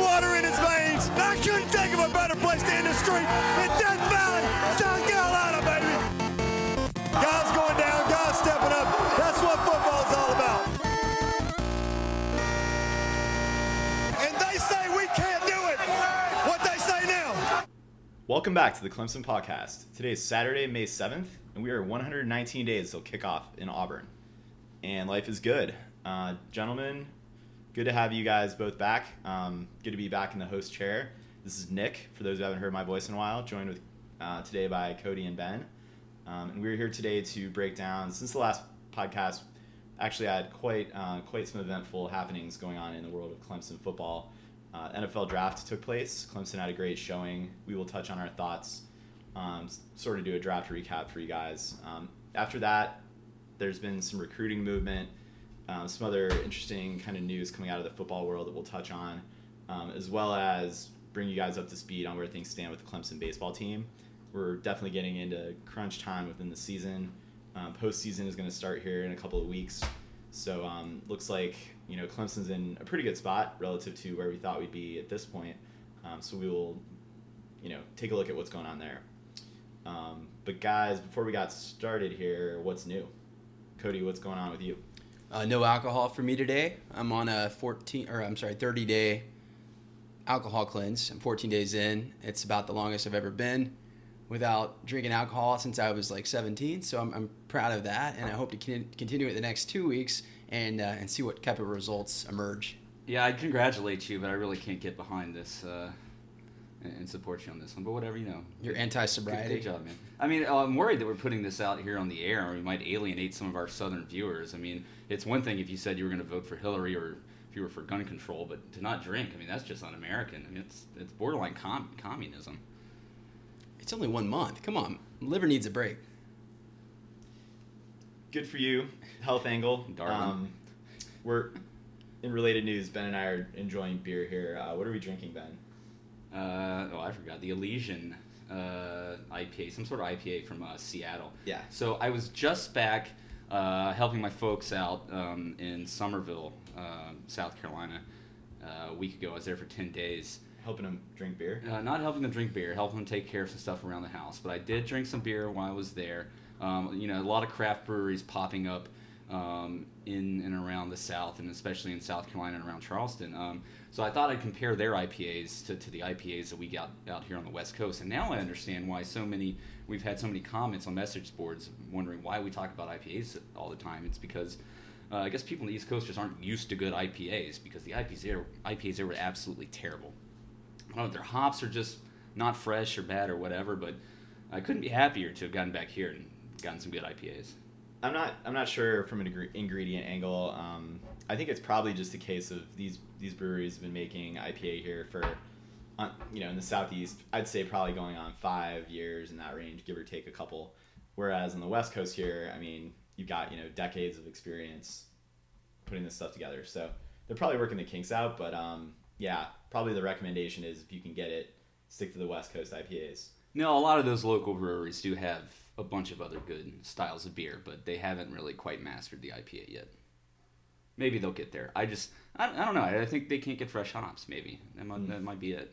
water in his veins. I couldn't think of a better place to end the street in Death Valley, South Carolina, baby. Guys going down, stepping up. That's what football's all about. And they say we can't do it. What they say now. Welcome back to the Clemson Podcast. Today is Saturday, May 7th, and we are 119 days till kickoff in Auburn. And life is good. Uh, gentlemen, good to have you guys both back. Um, good to be back in the host chair. This is Nick, for those who haven't heard my voice in a while, joined with uh, today by Cody and Ben. Um, and we're here today to break down, since the last podcast, actually I had quite, uh, quite some eventful happenings going on in the world of Clemson football. Uh, NFL draft took place. Clemson had a great showing. We will touch on our thoughts, um, sort of do a draft recap for you guys. Um, after that, there's been some recruiting movement, um, some other interesting kind of news coming out of the football world that we'll touch on, um, as well as bring you guys up to speed on where things stand with the Clemson baseball team. We're definitely getting into crunch time within the season. Um, postseason is going to start here in a couple of weeks. So um, looks like you know Clemson's in a pretty good spot relative to where we thought we'd be at this point. Um, so we will, you know, take a look at what's going on there. Um, but guys, before we got started here, what's new? Cody, what's going on with you? Uh, no alcohol for me today. I'm on a 14 or I'm sorry, 30 day alcohol cleanse. I'm 14 days in. It's about the longest I've ever been without drinking alcohol since I was like 17. So I'm, I'm proud of that, and I hope to con- continue it the next two weeks and uh, and see what type of results emerge. Yeah, I congratulate you, but I really can't get behind this uh, and, and support you on this one. But whatever, you know. Your Good, anti-sobriety. good job, man. I mean, uh, I'm worried that we're putting this out here on the air, and we might alienate some of our southern viewers. I mean, it's one thing if you said you were going to vote for Hillary or if you were for gun control, but to not drink, I mean, that's just un-American. I mean, it's it's borderline com- communism. It's only one month. Come on, liver needs a break. Good for you, health angle. Darling. Um, we're in related news. Ben and I are enjoying beer here. Uh, what are we drinking, Ben? Uh, oh, I forgot the Elysian uh, IPA, some sort of IPA from uh, Seattle. Yeah. So I was just back uh, helping my folks out um, in Summerville, uh, South Carolina, uh, a week ago. I was there for ten days. Helping them drink beer. Uh, not helping them drink beer, helping them take care of some stuff around the house. But I did drink some beer while I was there. Um, you know, a lot of craft breweries popping up um, in and around the South, and especially in South Carolina and around Charleston. Um, so I thought I'd compare their IPAs to, to the IPAs that we got out here on the West Coast. And now I understand why so many we've had so many comments on message boards wondering why we talk about IPAs all the time. It's because uh, I guess people on the East Coast just aren't used to good IPAs because the IPAs there, IPAs there were absolutely terrible. I don't know if their hops are just not fresh or bad or whatever, but I couldn't be happier to have gotten back here and gotten some good IPAs. I'm not. I'm not sure from an ingredient angle. Um, I think it's probably just a case of these these breweries have been making IPA here for, uh, you know, in the southeast. I'd say probably going on five years in that range, give or take a couple. Whereas on the west coast here, I mean, you've got you know decades of experience putting this stuff together. So they're probably working the kinks out. But um, yeah, probably the recommendation is if you can get it, stick to the west coast IPAs. No, a lot of those local breweries do have a bunch of other good styles of beer, but they haven't really quite mastered the IPA yet. Maybe they'll get there. I just, I, I don't know. I think they can't get fresh hops. Maybe that might, that might be it.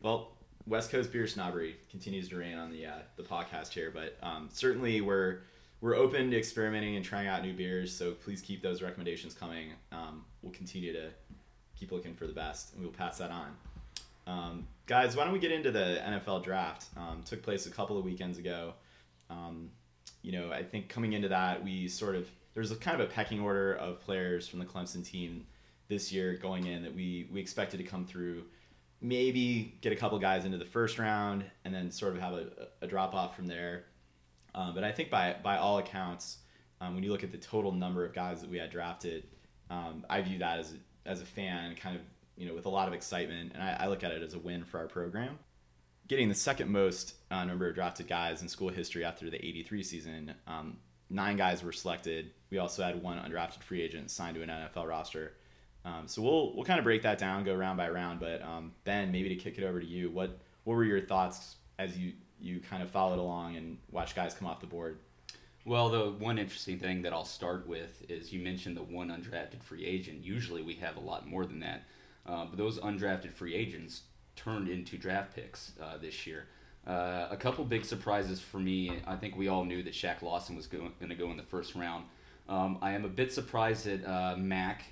Well, West Coast beer snobbery continues to reign on the uh, the podcast here, but um, certainly we're we're open to experimenting and trying out new beers. So please keep those recommendations coming. Um, we'll continue to keep looking for the best, and we'll pass that on. Um, guys, why don't we get into the NFL draft? Um, took place a couple of weekends ago. Um, you know, I think coming into that, we sort of there's a kind of a pecking order of players from the Clemson team this year going in that we we expected to come through. Maybe get a couple guys into the first round, and then sort of have a, a drop off from there. Um, but I think by by all accounts, um, when you look at the total number of guys that we had drafted, um, I view that as a, as a fan, kind of you know with a lot of excitement, and I, I look at it as a win for our program. Getting the second most uh, number of drafted guys in school history after the '83 season, um, nine guys were selected. We also had one undrafted free agent signed to an NFL roster. Um, so we'll we'll kind of break that down, go round by round. But um, Ben, maybe to kick it over to you, what what were your thoughts as you you kind of followed along and watched guys come off the board? Well, the one interesting thing that I'll start with is you mentioned the one undrafted free agent. Usually we have a lot more than that. Uh, but those undrafted free agents turned into draft picks uh, this year. Uh, a couple big surprises for me. I think we all knew that Shaq Lawson was going to go in the first round. Um, I am a bit surprised that uh, Mack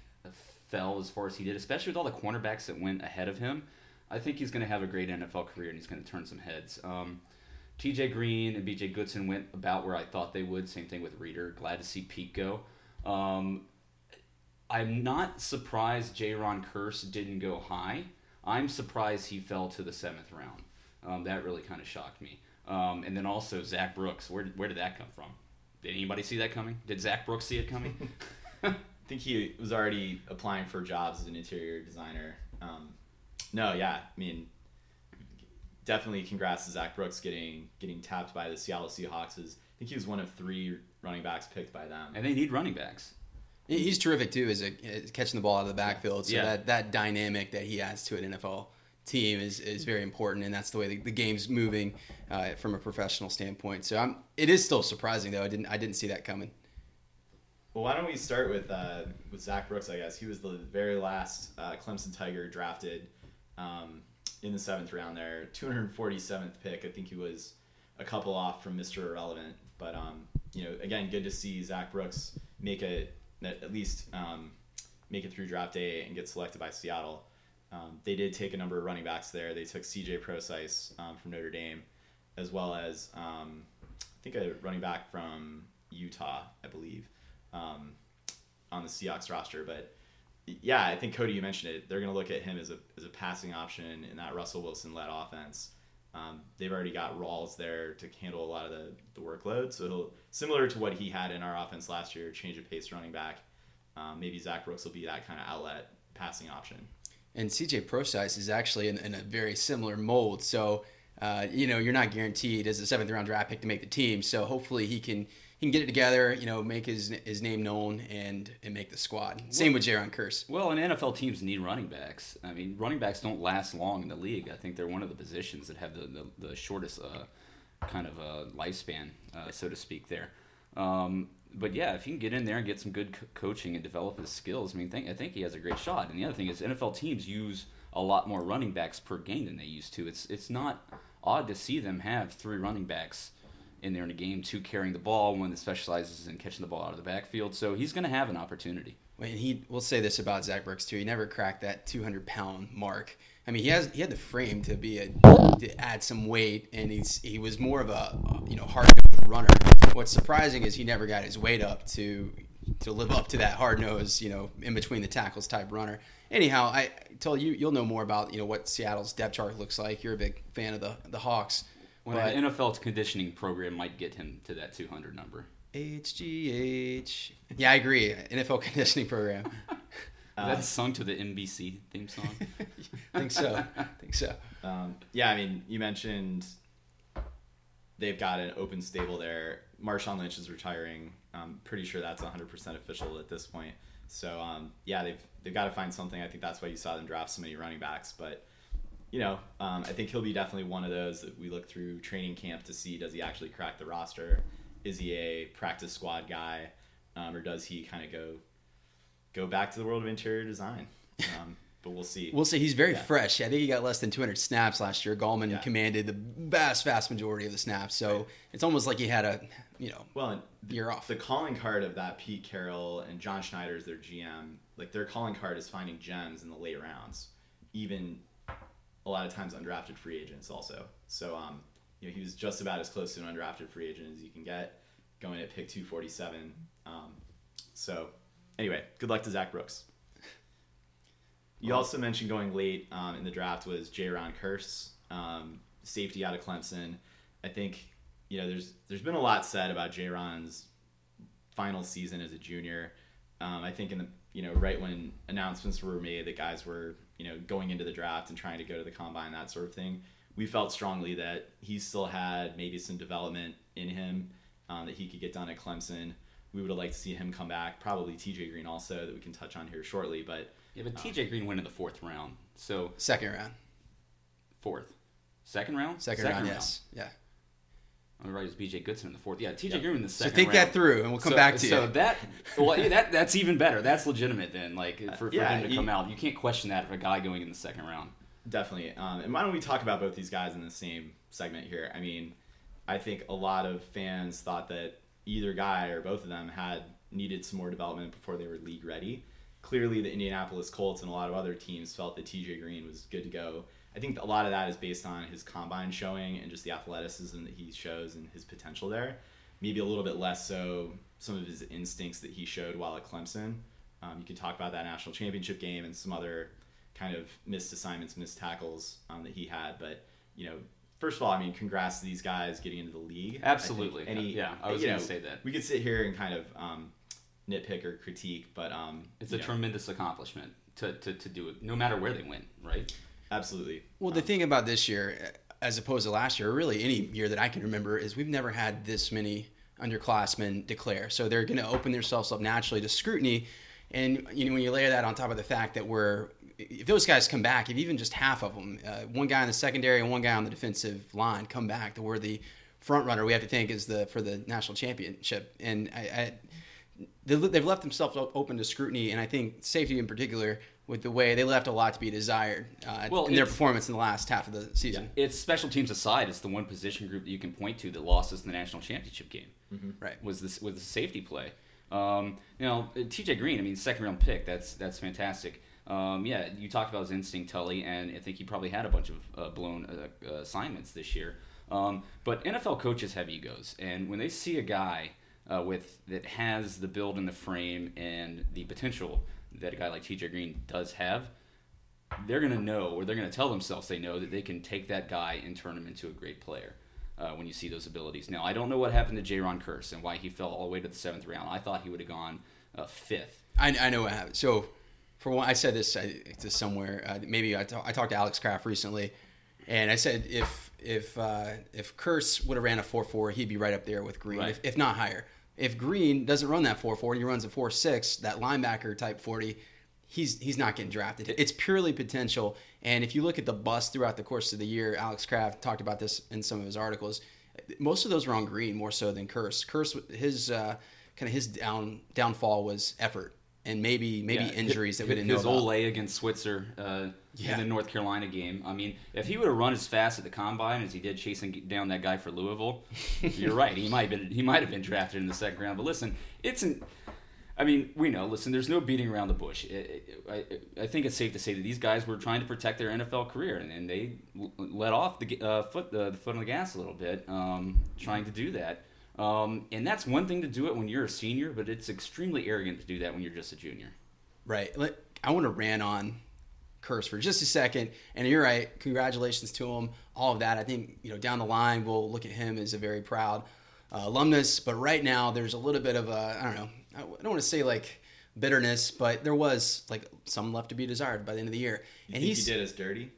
fell as far as he did, especially with all the cornerbacks that went ahead of him. I think he's going to have a great NFL career and he's going to turn some heads. Um, TJ Green and BJ Goodson went about where I thought they would. Same thing with Reader. Glad to see Pete go. Um, I'm not surprised Jayron Kearse didn't go high. I'm surprised he fell to the seventh round. Um, that really kind of shocked me. Um, and then also Zac Brooks. Where, where did that come from? Did anybody see that coming? Did Zac Brooks see it coming? I think he was already applying for jobs as an interior designer. Um, no, yeah, I mean, definitely congrats to Zac Brooks getting getting tapped by the Seattle Seahawks. I think he was one of three running backs picked by them. and they need running backs. He's terrific too, as a as catching the ball out of the backfield. So Yeah. that that dynamic that he adds to an NFL team is, is very important, and that's the way the, the game's moving uh, from a professional standpoint. So I'm, it is still surprising though. I didn't I didn't see that coming. Well, why don't we start with uh, with Zac Brooks? I guess he was the very last uh, Clemson Tiger drafted um, in the seventh round. There, 247th pick. I think he was a couple off from Mr. Irrelevant, but um, you know, again, good to see Zac Brooks make a at least um, make it through draft day and get selected by Seattle. Um, they did take a number of running backs there. They took C.J. Procise um, from Notre Dame, as well as um, I think a running back from Utah, I believe um, on the Seahawks roster. But yeah, I think Cody, you mentioned it. They're going to look at him as a as a passing option in that Russell Wilson led offense. Um, they've already got Rawls there to handle a lot of the, the workload. So similar to what he had in our offense last year, change of pace running back. Um, maybe Zac Brooks will be that kind of outlet passing option. And CJ Procise is actually in, in a very similar mold. So, uh, you know, you're not guaranteed as a seventh round draft pick to make the team. So hopefully he can he can get it together, you know, make his his name known and and make the squad. Same with Jayron Kearse. Well, and NFL teams need running backs. I mean, running backs don't last long in the league. I think they're one of the positions that have the, the, the shortest uh, kind of uh, lifespan, uh, so to speak, there. Um, but yeah, if he can get in there and get some good co- coaching and develop his skills, I mean, think, I think he has a great shot. And the other thing is, NFL teams use a lot more running backs per game than they used to. It's it's not odd to see them have three running backs in there in a game, two carrying the ball, one that specializes in catching the ball out of the backfield. So he's going to have an opportunity. And he, we'll say this about Zac Brooks too. He never cracked that 200 pound mark. I mean, he has he had the frame to be a to add some weight, and he's he was more of a you know hard runner. What's surprising is he never got his weight up to to live up to that hard nose, you know, in between the tackles type runner. Anyhow, I told you you'll know more about you know what Seattle's depth chart looks like. You're a big fan of the the Hawks. Well, But- an NFL conditioning program might get him to that 200 number. HGH. Yeah, I agree. NFL conditioning program. Is that sung to the NBC theme song? I think so. I think so. Um, yeah, I mean, you mentioned they've got an open stable there. Marshawn Lynch is retiring. I'm pretty sure that's 100% official at this point. So um, yeah, they've they've got to find something. I think that's why you saw them draft so many running backs. But you know, um, I think he'll be definitely one of those that we look through training camp to see does he actually crack the roster? Is he a practice squad guy, um, or does he kind of go go back to the world of interior design? Um, but we'll see. We'll see. He's very Yeah. fresh. I think he got less than 200 snaps last year. Gallman Yeah. commanded the vast, vast majority of the snaps. So Right. it's almost like he had a, you know, Well, the, Year off. The calling card of that Pete Carroll and John Schneider is their GM. Like their calling card is finding gems in the late rounds, even a lot of times undrafted free agents also. So um, you know, he was just about as close to an undrafted free agent as you can get, going at pick two forty seven. Um, so anyway, good luck to Zac Brooks. You also mentioned going late um, in the draft was J-Ron Kearse, um, safety out of Clemson. I think you know there's there's been a lot said about J-Ron's final season as a junior. Um, I think in the you know right when announcements were made that guys were you know going into the draft and trying to go to the combine that sort of thing, we felt strongly that he still had maybe some development in him um, that he could get done at Clemson. We would have liked to see him come back. Probably T.J. Green also that we can touch on here shortly, but. Yeah, but TJ Green went in the fourth round. So second round. fourth, second round, Second, round, yes. Yeah. I'm right. It was B.J. Goodson in the fourth. Yeah, T.J. Yep. Green in the second. So think round. that through, and we'll come so, back to so you. So that well, yeah, that that's even better. That's legitimate then. Like for, for Yeah, him to come out, you can't question that for a guy going in the second round. Definitely. Um, and why don't we talk about both these guys in the same segment here? I mean, I think a lot of fans thought that either guy or both of them had needed some more development before they were league ready. Clearly, the Indianapolis Colts and a lot of other teams felt that TJ Green was good to go. I think a lot of that is based on his combine showing and just the athleticism that he shows and his potential there. Maybe a little bit less so some of his instincts that he showed while at Clemson. Um, you can talk about that national championship game and some other kind of missed assignments, missed tackles um, that he had. But you know, first of all, I mean, congrats to these guys getting into the league. Absolutely. Any, Yeah, I was gonna say that. We could sit here and kind of um, nitpick or critique, but um, It's a know, tremendous accomplishment to, to, to do it, no matter where they went, right? Absolutely. Well, the thing about this year, as opposed to last year, or really any year that I can remember, is we've never had this many underclassmen declare. So they're going to open themselves up naturally to scrutiny. And you know, when you layer that on top of the fact that we're, if those guys come back, if even just half of them, uh, one guy in the secondary and one guy on the defensive line come back, that we're the front runner. We have to think is the for the national championship. And I, I they've left themselves open to scrutiny, and I think safety in particular, with the way they left a lot to be desired uh, Well, in their performance in the last half of the season. It's special teams aside, it's the one position group that you can point to that lost us in the national championship game. Right. Was this was the safety play? Um, you know, T.J. Green. I mean, second round pick. That's that's fantastic. Um, yeah, you talked about his instinct, Tully, and I think he probably had a bunch of uh, blown uh, uh, assignments this year. Um, but NFL coaches have egos, and when they see a guy uh, with that has the build and the frame and the potential that a guy like T.J. Green does have, they're going to know, or they're going to tell themselves they know that they can take that guy and turn him into a great player. Uh, when you see those abilities. Now, I don't know what happened to J-Ron Kearse and why he fell all the way to the seventh round. I thought he would have gone uh, fifth. I, I know what happened. So, for one, I said this I, to somewhere. Uh, maybe I, talked to Alex Kraft recently, and I said if if uh, if Kearse would have ran a four four, he'd be right up there with Green, Right. if, if not higher. If Green doesn't run that four four, and he runs a four six, that linebacker type forty, he's he's not getting drafted. It's purely potential. And if you look at the bust throughout the course of the year, Alex Kraft talked about this in some of his articles. Most of those were on Green more so than Kearse. Kearse, his uh, kind of his down downfall was effort and maybe maybe Yeah, injuries that we didn't know his. Ole against Switzer uh, Yeah. in the North Carolina game. I mean, if he would have run as fast at the combine as he did chasing down that guy for Louisville, you're right. He might have been he might have been drafted in the second round. But listen, it's an I mean, we know. Listen, there's no beating around the bush. I, I, I think it's safe to say that these guys were trying to protect their NFL career, and, and they let off the uh, foot the, the foot on the gas a little bit, um, trying to do that. Um, and that's one thing to do it when you're a senior, but it's extremely arrogant to do that when you're just a junior. Right. I want to rant on Kearse for just a second. And you're right. Congratulations to him. All of that. I think you know down the line we'll look at him as a very proud uh, alumnus. But right now there's a little bit of a I don't know. I don't want to say like bitterness, but there was like some left to be desired by the end of the year. You and think he did us dirty?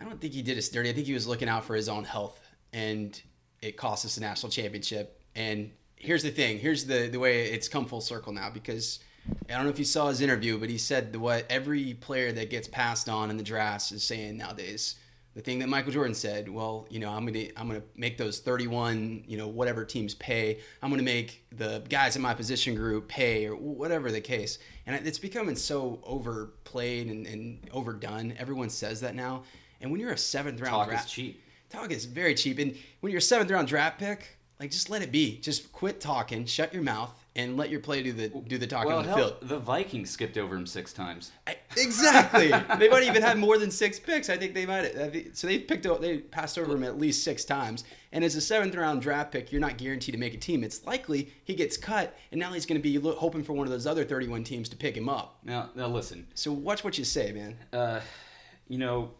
I don't think he did us dirty. I think he was looking out for his own health, and it cost us the national championship. And here's the thing: here's the the way it's come full circle now. Because I don't know if you saw his interview, but he said what every player that gets passed on in the drafts is saying nowadays. The thing that Michael Jordan said, well, you know, I'm gonna I'm gonna make those 31, you know, whatever teams pay. I'm gonna make the guys in my position group pay, or whatever the case. And it's becoming so overplayed and, and overdone. Everyone says that now. And when you're a seventh round Talk draft, is cheap. talk is very cheap. And when you're a seventh round draft pick, like just let it be. Just quit talking, shut your mouth, and let your play do the do the talking Well, on the hell, field. the Vikings skipped over him six times. I- exactly. they might even have more than six picks. I think they might. Have, so they picked. They passed over him at least six times. And as a seventh round draft pick, you're not guaranteed to make a team. It's likely he gets cut, and now he's going to be lo- hoping for one of those other 31 teams to pick him up. Now, now listen. So watch what you say, man. Uh, you know,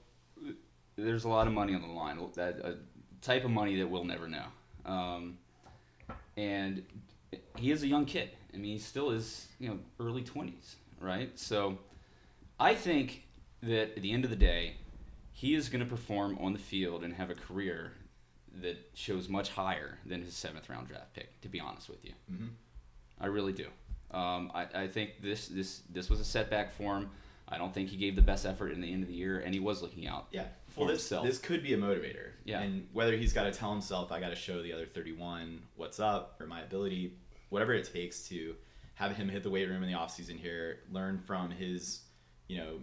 there's a lot of money on the line. That type of money that we'll never know. Um, and he is a young kid. I mean, he still is, you know, early 20s, right? So I think that at the end of the day, he is going to perform on the field and have a career that shows much higher than his seventh round draft pick. To be honest with you, I really do. Um, I, I think this this this was a setback for him. I don't think he gave the best effort in the end of the year, and he was looking out. Yeah. for Well, this himself. this could be a motivator. Yeah. And whether he's got to tell himself, I got to show the other 31 what's up or my ability, whatever it takes to have him hit the weight room in the offseason here, learn from his, you know,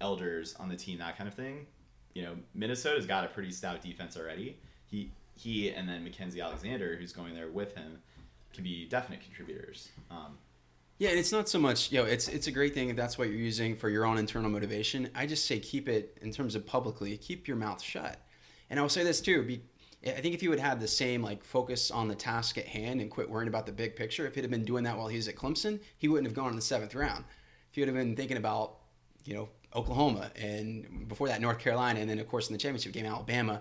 elders on the team, that kind of thing. You know, Minnesota's got a pretty stout defense already. He he and then Mackensie Alexander, who's going there with him, can be definite contributors. Um, Yeah, and it's not so much, you know, it's it's a great thing if that's what you're using for your own internal motivation. I just say keep it in terms of publicly, keep your mouth shut. And I will say this too, be, I think if you would have the same like focus on the task at hand and quit worrying about the big picture, if he'd have been doing that while he was at Clemson, he wouldn't have gone in the seventh round. If he would have been thinking about, you know, Oklahoma and before that North Carolina, and then of course in the championship game Alabama,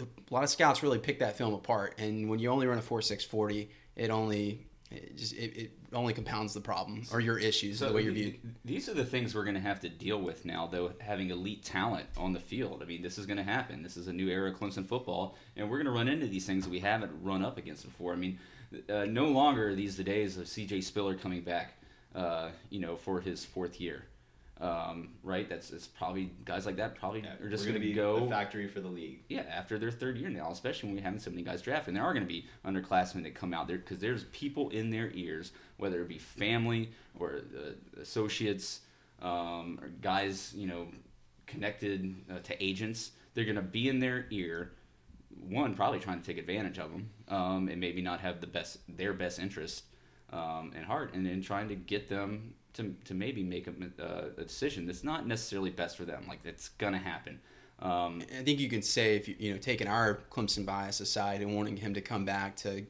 a lot of scouts really pick that film apart. And when you only run a four six forty, it only it just it, it only compounds the problem or your issues the way you're viewed. These are the things we're going to have to deal with now, though, having elite talent on the field. I mean, this is going to happen. This is a new era of Clemson football, and we're going to run into these things that we haven't run up against before. I mean, uh, no longer are these the days of C.J. Spiller coming back, uh, you know, for his fourth year. Um, right? That's it's probably guys like that probably yeah, are just going to go factory for the league. yeah, after their third year now, especially when we haven't so many guys drafted. And there are going to be underclassmen that come out there because there's people in their ears, whether it be family or uh, associates um, or guys, you know, connected uh, to agents. They're going to be in their ear. One, probably trying to take advantage of them, um, and maybe not have the best their best interest um, in heart, and then trying to get them to, to maybe make a, uh, a decision that's not necessarily best for them. Like that's gonna happen. Um, I think you can say if you you know taking our Clemson bias aside and wanting him to come back to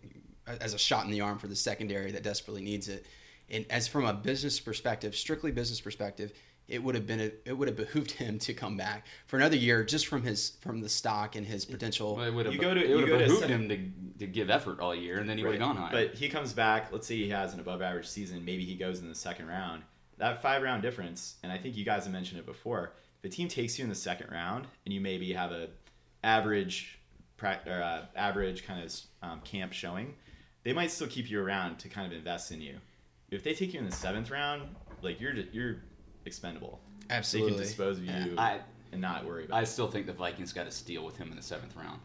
as a shot in the arm for the secondary that desperately needs it, and as from a business perspective, strictly business perspective, it would have been a, it would have behooved him to come back for another year just from his from the stock and his potential. Well, it would have, You go to- it would go have to behooved se- him to, to give effort all year, and then he would have gone higher. But he comes back. Let's say he has an above average season. Maybe he goes in the second round. That five round difference, and I think you guys have mentioned it before. If a team takes you in the second round, and you maybe have a average, prac- or, uh, average kind of um, camp showing, they might still keep you around to kind of invest in you. If they take you in the seventh round, like you're you're expendable. They Absolutely. can dispose of you I- and not worry about. I it. still think the Vikings got to steal with him in the seventh round.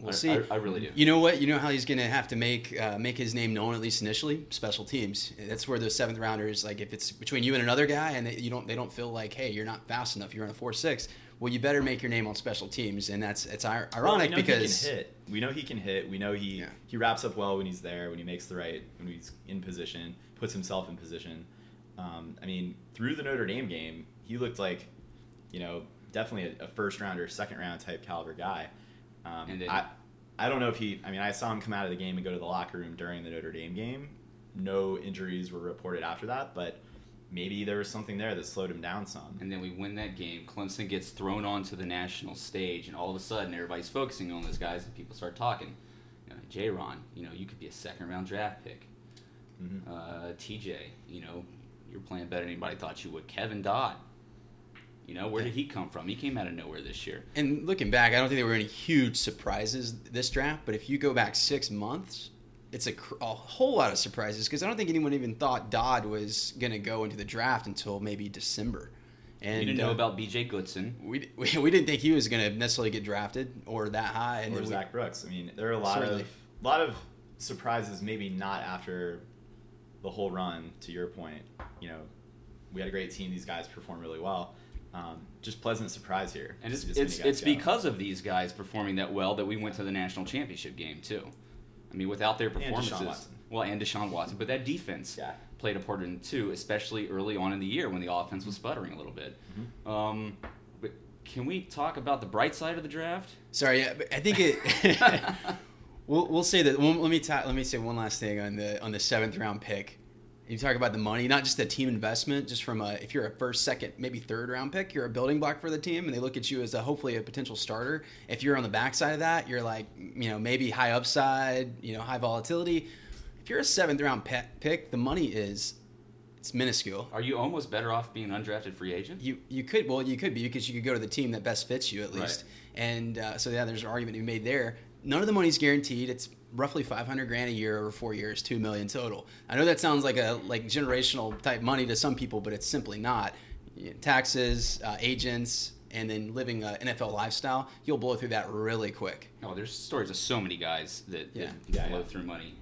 We'll I, see. I, I really do. You know what? You know how he's going to have to make uh, make his name known at least initially. Special teams. That's where those seventh rounders, like if it's between you and another guy, and they, you don't they don't feel like, hey, you're not fast enough. You're on a four six. Well, you better make your name on special teams, and that's it's ir- Well, ironic we know because he can hit. We know he can hit. We know he Yeah. he wraps up well when he's there, when he makes the right, when he's in position, puts himself in position. Um, I mean, through the Notre Dame game, he looked like, you know, definitely a, a first rounder, second round type caliber guy. Um, And then- I, I don't know if he. I mean, I saw him come out of the game and go to the locker room during the Notre Dame game. No injuries were reported after that, but maybe there was something there that slowed him down some. and then we win that game. Clemson gets thrown onto the national stage, and all of a sudden, everybody's focusing on those guys, and people start talking. You know, J. Ron, you know, you could be a second round draft pick. Mhm. Uh, TJ, you know, you're playing better than anybody thought you would. Kevin Dodd, you know, where did he come from? He came out of nowhere this year. And looking back, I don't think there were any huge surprises this draft. But if you go back six months, it's a, a whole lot of surprises because I don't think anyone even thought Dodd was going to go into the draft until maybe December. And we didn't know uh, about B.J. Goodson. we, we, we didn't think he was going to necessarily get drafted or that high. And or then we- Zac Brooks. I mean, there are a lot Certainly. of lot of surprises. Maybe not after the whole run. To your point, you know, we had a great team. These guys performed really well. Um, just pleasant surprise here. And it's to see this it's, it's go. because of these guys performing that well that we went to the national championship game too. I mean, without their Deshaun performances, Watson. well, and Deshaun Watson, but that defense Yeah. played a part in it too, especially early on in the year when the offense was sputtering a little bit. Mm-hmm. Um, but can we talk about the bright side of the draft? Sorry, yeah, I think it. we'll, we'll say that. Let me ta- let me say one last thing on the on the seventh round pick. You talk about the money, not just the team investment, just from a if you're a first, second, maybe third round pick, you're a building block for the team, and they look at you as a hopefully a potential starter. If you're on the backside of that, you're like you know maybe high upside, you know high volatility. If you're a seventh round pick, the money is it's minuscule. Are you almost better off being an undrafted free agent? You you could well you could be because you could go to the team that best fits you at Right. least, and uh, so yeah, there's an argument to be made there. None of the money's guaranteed. It's roughly 500 grand a year over four years, two million total. I know that sounds like a like generational type money to some people, but it's simply not. you know, taxes, uh, agents, and then living an NFL lifestyle, you'll blow through that really quick. Oh, there's stories of so many guys that, that Yeah. Yeah, blow yeah. through money.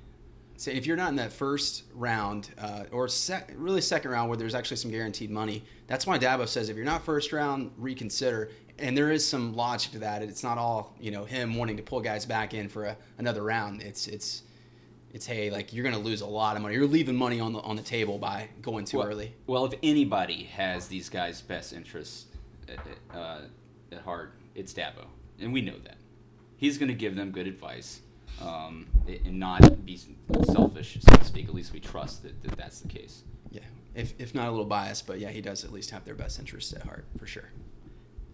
So if you're not in that first round uh, or sec- really second round where there's actually some guaranteed money, that's why Dabo says if you're not first round, reconsider. And there is some logic to that. It's not all you know him wanting to pull guys back in for a, another round. It's it's it's hey like you're going to lose a lot of money. You're leaving money on the on the table by going too well, early. Well, if anybody has these guys' best interests at, at, uh, at heart, it's Dabo, and we know that. He's going to give them good advice um, and not be selfish, so to speak. At least we trust that, that that's the case. Yeah, if if not a little biased, but yeah, he does at least have their best interests at heart for sure.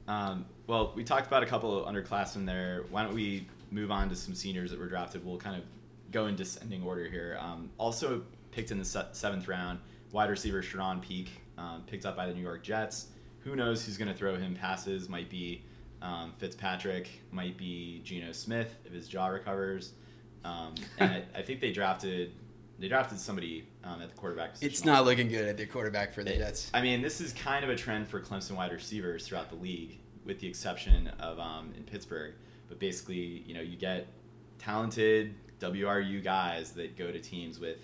Um, well, we talked about a couple of underclassmen there. Why don't we move on to some seniors that were drafted? We'll kind of go in descending order here. Um, also picked in the se- seventh round, wide receiver Charone Peake, um, picked up by the New York Jets. Who knows who's going to throw him passes? Might be um, Fitzpatrick, might be Geno Smith if his jaw recovers. Um, and I, I think they drafted they drafted somebody um, at the quarterback position. It's not also. looking good at the quarterback for the It- Jets. I mean, this is kind of a trend for Clemson wide receivers throughout the league, with the exception of um, in Pittsburgh. But basically, you know, you get talented WRU guys that go to teams with,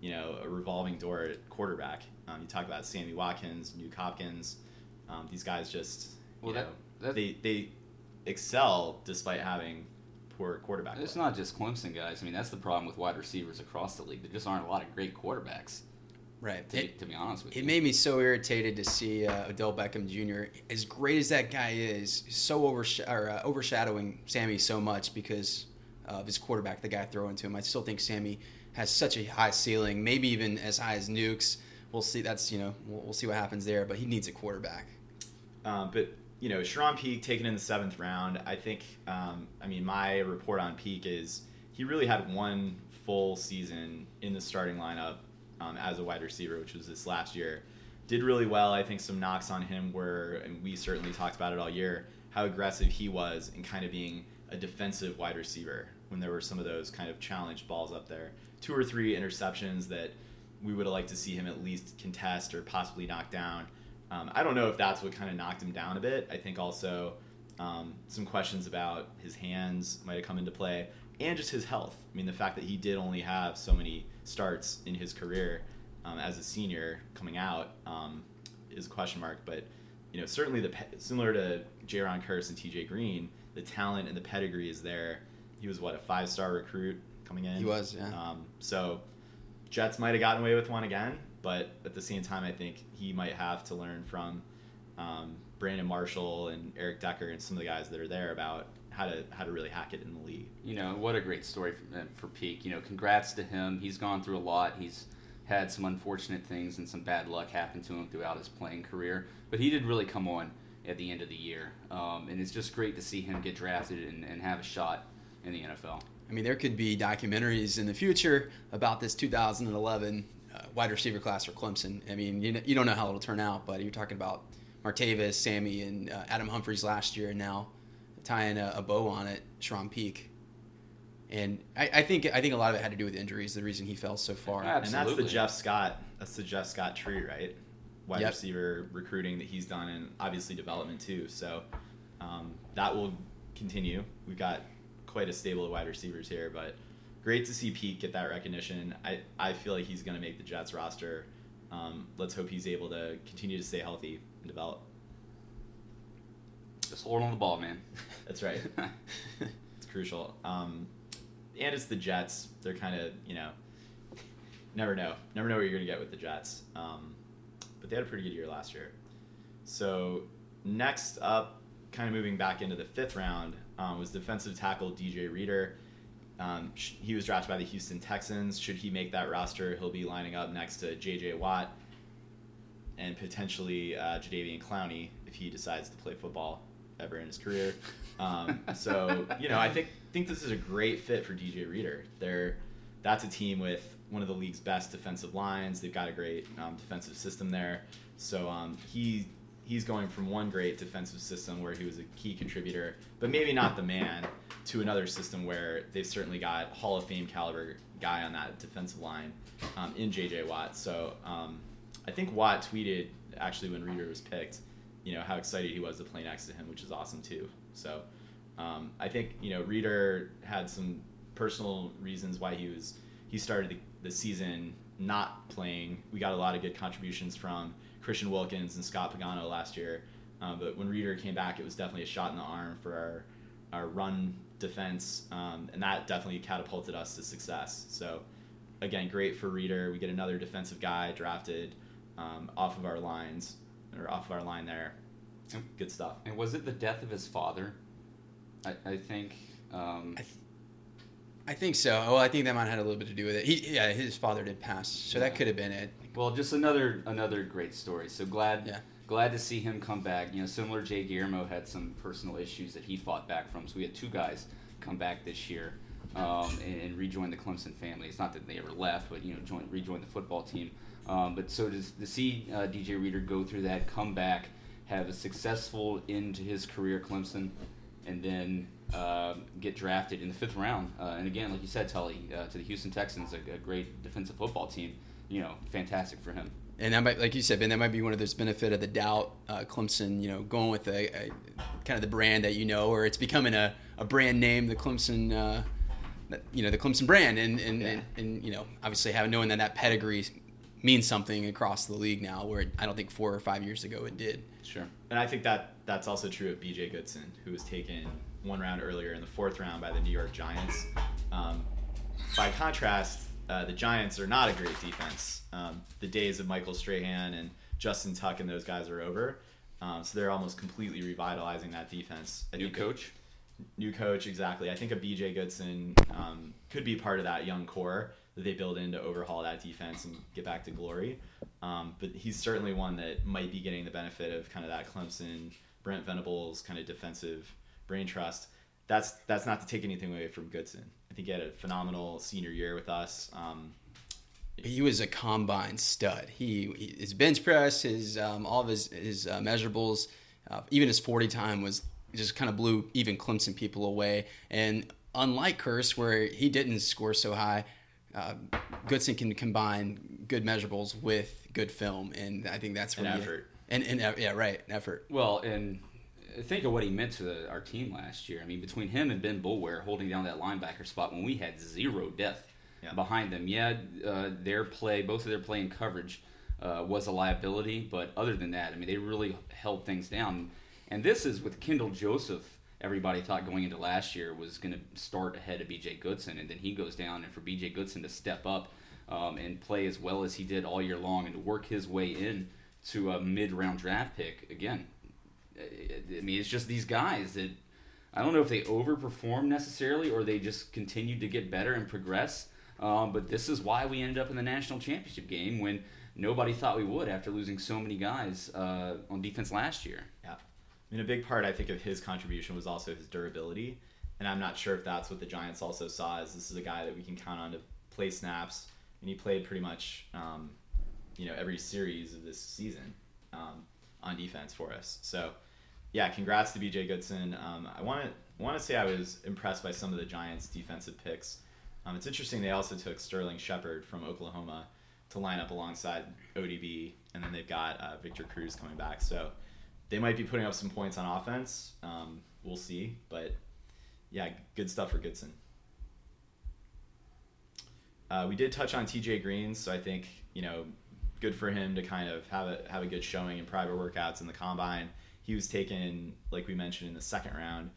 you know, a revolving door at quarterback. Um, you talk about Sammy Watkins, Nuk Hopkins. Um, these guys just, you Well, that- know, that- they they excel despite having poor quarterback. It's play. not just Clemson guys. I mean, that's the problem with wide receivers across the league. There just aren't a lot of great quarterbacks. Right. To, It- be, to be honest with It you, it made me so irritated to see uh, Odell Beckham Jr. As great as that guy is, so oversh- or, uh, overshadowing Sammy so much because of his quarterback, the guy throwing to him. I still think Sammy has such a high ceiling, maybe even as high as Nuk's. We'll see. That's you know we'll, we'll see what happens there, but he needs a quarterback. Um, but you know, Charone Peake taken in the seventh round. I think. Um, I mean, my report on Peake is he really had one full season in the starting lineup um, as a wide receiver, which was this last year. Did really well. I think some knocks on him were, and we certainly talked about it all year, how aggressive he was in kind of being a defensive wide receiver when there were some of those kind of challenged balls up there. Two or three interceptions that we would have liked to see him at least contest or possibly knock down. Um, I don't know if that's what kind of knocked him down a bit. I think also um, some questions about his hands might have come into play and just his health. I mean, the fact that he did only have so many starts in his career um, as a senior coming out um, is a question mark. But you know, certainly the similar to Jayron Kearse and T.J. Green, the talent and the pedigree is there. He was what a five star recruit coming in. He was, yeah. Um, so Jets might have gotten away with one again, but at the same time, I think he might have to learn from um, Brandon Marshall and Eric Decker and some of the guys that are there about how to how to really hack it in the league. you know what a great story for, uh, for Peake. You know, congrats to him. He's gone through a lot. He's had some unfortunate things and some bad luck happen to him throughout his playing career, but he did really come on at the end of the year, um, and it's just great to see him get drafted and, and have a shot in the NFL. I mean, there could be documentaries in the future about this 2011 uh, wide receiver class for Clemson. I mean, you, you don't know how it'll turn out, but you're talking about Martavis, Sammy, and uh, Adam Humphries last year, and now tying a, a bow on it, Charone Peake. And I, I think I think a lot of it had to do with injuries. The reason he fell so far. Yeah. And that's the Jeff Scott. That's the Jeff Scott tree, right? Wide Yep. receiver recruiting that he's done, and obviously development too. So um, that will continue. We've got quite a stable of wide receivers here, but great to see Pete get that recognition. I, I feel like he's going to make the Jets roster. Um, let's hope he's able to continue to stay healthy and develop. Just hold on the ball, man. That's right. it's crucial. Um, and it's the Jets. They're kind of, you know, never know. Never know what you're going to get with the Jets. Um, but they had a pretty good year last year. So next up, kind of moving back into the fifth round, um, was defensive tackle DJ Reader. Um, sh- he was drafted by the Houston Texans. Should he make that roster, he'll be lining up next to J.J. Watt and potentially uh, Jadeveon Clowney if he decides to play football ever in his career. Um, so you know, I think think this is a great fit for DJ Reader. They're that's a team with one of the league's best defensive lines. They've got a great um, defensive system there. So um, he he's going from one great defensive system where he was a key contributor, but maybe not the man, to another system where they've certainly got Hall of Fame caliber guy on that defensive line um, in JJ Watt. So um, I think Watt tweeted actually when Reader was picked, you know how excited he was to play next to him, which is awesome too. So um, I think you know Reader had some personal reasons why he was he started the, the season not playing. We got a lot of good contributions from Christian Wilkins and Scott Pagano last year, um, but when Reader came back, it was definitely a shot in the arm for our our run defense, um, and that definitely catapulted us to success. So again, great for Reader. We get another defensive guy drafted um, off of our lines or off of our line there. Good stuff. And was it the death of his father? I, I think. Um, I, th- I think so. Well, I think that might have had a little bit to do with it. He, yeah, his father did pass, so that could have been it. Well, just another another great story. So glad Yeah. glad to see him come back. You know, similar Jay Guillermo had some personal issues that he fought back from. So we had two guys come back this year um, and, and rejoin the Clemson family. It's not that they ever left, but you know, join rejoin the football team. Um, but so to, to see uh, DJ Reader go through that, come back, have a successful end to his career at Clemson, and then uh, get drafted in the fifth round. Uh, and again, like you said, Tully, uh, to the Houston Texans, a, a great defensive football team. You know, fantastic for him. And that might, like you said, Ben, that might be one of those benefit of the doubt. Uh, Clemson, you know, going with a, a kind of the brand that you know, or it's becoming a, a brand name, the Clemson, uh, you know, the Clemson brand, and and, Yeah. and and you know, obviously having knowing that that pedigree means something across the league now, where I don't think four or five years ago it did. Sure. And I think that that's also true of B.J. Goodson, who was taken one round earlier in the fourth round by the New York Giants. Um, by contrast, uh, the Giants are not a great defense. Um, the days of Michael Strahan and Justin Tuck and those guys are over. Um, so they're almost completely revitalizing that defense. I New coach. New coach, exactly. I think a BJ Goodson um, could be part of that young core that they build in to overhaul that defense and get back to glory. Um, but he's certainly one that might be getting the benefit of kind of that Clemson, Brent Venables kind of defensive brain trust. That's that's not to take anything away from Goodson. I think he had a phenomenal senior year with us. Um, He was a combine stud. He, he his bench press, his um, all of his his uh, measurables, uh, even his forty time was just kind of blew even Clemson people away. And unlike Kearse, where he didn't score so high, uh, Goodson can combine good measurables with good film, and I think that's And where he- effort. And, and yeah, right, effort. Well, and think of what he meant to the, our team last year. I mean, between him and Ben Boulware holding down that linebacker spot when we had zero depth Yeah. behind them. Yeah, uh, their play, both of their play and coverage uh, was a liability, but other than that, I mean, they really held things down. And this is with Kendall Joseph. Everybody thought going into last year was going to start ahead of B.J. Goodson, and then he goes down, and for B.J. Goodson to step up um, and play as well as he did all year long, and to work his way in to a mid-round draft pick again. I mean, it's just these guys that I don't know if they overperform necessarily or they just continued to get better and progress. Um, but this is why we ended up in the national championship game when nobody thought we would after losing so many guys uh, on defense last year. Yeah. I mean, a big part, I think, of his contribution was also his durability. And I'm not sure if that's what the Giants also saw, as this is a guy that we can count on to play snaps. And he played pretty much, um, you know, every series of this season um, on defense for us. So, yeah, congrats to BJ Goodson. Um, I want to want to say I was impressed by some of the Giants' defensive picks. Um, it's interesting they also took Sterling Shepard from Oklahoma to line up alongside ODB, and then they've got uh, Victor Cruz coming back. So they might be putting up some points on offense. Um, we'll see, but yeah, good stuff for Goodson. Uh, we did touch on TJ Green, so I think you know, good for him to kind of have a have a good showing in private workouts in the combine. He was taken, like we mentioned, in the second round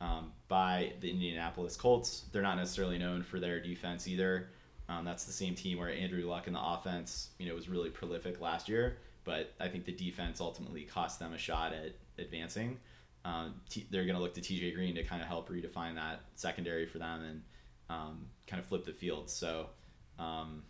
um, by the Indianapolis Colts. They're not necessarily known for their defense either. Um, that's the same team where Andrew Luck in the offense, you know, was really prolific last year. But I think the defense ultimately cost them a shot at advancing. Um, t- they're going to look to TJ Green to kind of help redefine that secondary for them and um, kind of flip the field. So um,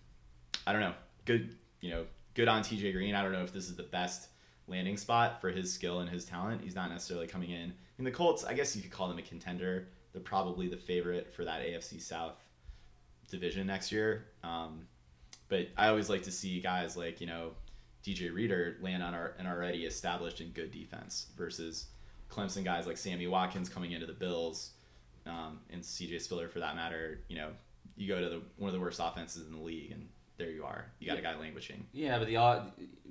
I don't know. Good, you know, good on TJ Green. I don't know if this is the best landing spot for his skill and his talent. He's not necessarily coming in. In the Colts, I guess you could call them a contender. They're probably the favorite for that AFC South division next year. Um, but I always like to see guys like you know DJ Reader land on our an already established and good defense versus Clemson guys like Sammy Watkins coming into the Bills um, and CJ Spiller for that matter. You know, you go to the one of the worst offenses in the league and there you are. You got a guy languishing. Yeah, but the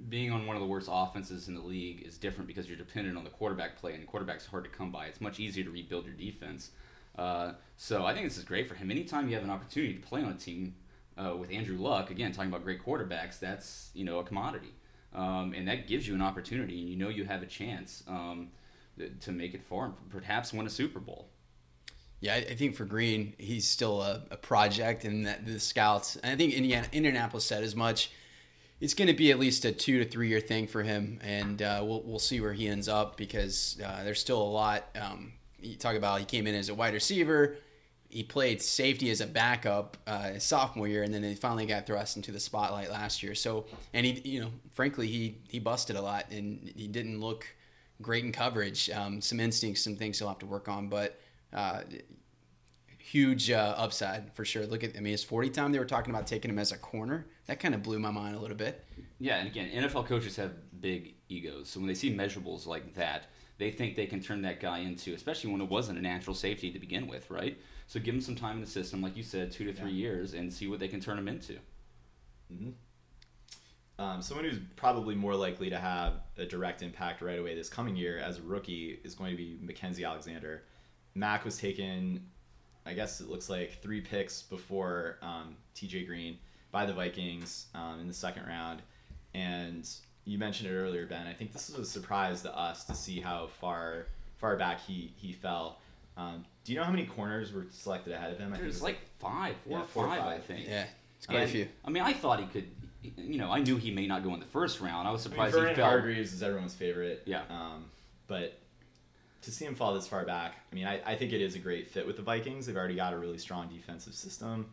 being on one of the worst offenses in the league is different because you're dependent on the quarterback play, and quarterback's hard to come by. It's much easier to rebuild your defense. Uh, so I think this is great for him. Anytime you have an opportunity to play on a team uh, with Andrew Luck, again talking about great quarterbacks, that's you know a commodity, um, and that gives you an opportunity, and you know you have a chance um, to make it far, and perhaps win a Super Bowl. Yeah, I think for Green, he's still a, a project, and that the scouts. And I think Indiana, Indianapolis said as much. It's going to be at least a two to three year thing for him, and uh, we'll we'll see where he ends up because uh, there's still a lot. Um, you talk about he came in as a wide receiver, he played safety as a backup uh, his sophomore year, and then he finally got thrust into the spotlight last year. So, and he, you know, frankly, he he busted a lot, and he didn't look great in coverage. Um, some instincts, some things he'll have to work on, but uh, huge uh, upside for sure. Look at, I mean, his 40 time, they were talking about taking him as a corner. That kind of blew my mind a little bit. Yeah, and again, NFL coaches have big egos. So when they see measurables like that, they think they can turn that guy into, especially when it wasn't a natural safety to begin with, right? So give him some time in the system, like you said, two to three yeah. years, and see what they can turn him into. Mm-hmm. Um, someone who's probably more likely to have a direct impact right away this coming year as a rookie is going to be Mackensie Alexander. Mac was taken, I guess it looks like three picks before um, TJ Green by the Vikings um, in the second round. And you mentioned it earlier, Ben. I think this was a surprise to us to see how far far back he, he fell. Um, do you know how many corners were selected ahead of him? I There's think like five, four yeah, four five, five, I think. Yeah, it's quite and, a few. I mean, I thought he could. You know, I knew he may not go in the first round. I was surprised I mean, he fell. Hargreaves is everyone's favorite. Yeah. Um, but to see him fall this far back, I mean, I, I think it is a great fit with the Vikings. They've already got a really strong defensive system.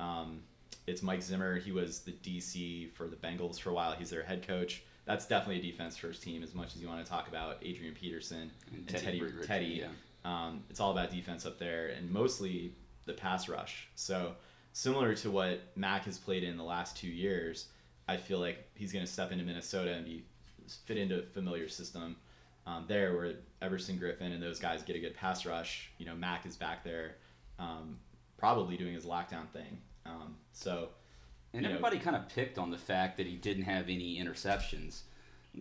Um, it's Mike Zimmer. He was the DC for the Bengals for a while. He's their head coach. That's definitely a defense first team. As much as you want to talk about Adrian Peterson and, and Teddy, Teddy, Teddy yeah. um, it's all about defense up there, and mostly the pass rush. So similar to what Mac has played in the last two years, I feel like he's going to step into Minnesota and be fit into a familiar system um, there where Everson Griffen and those guys get a good pass rush. You know, Mac is back there, um, probably doing his lockdown thing. Um, so, and everybody kind of picked on the fact that he didn't have any interceptions.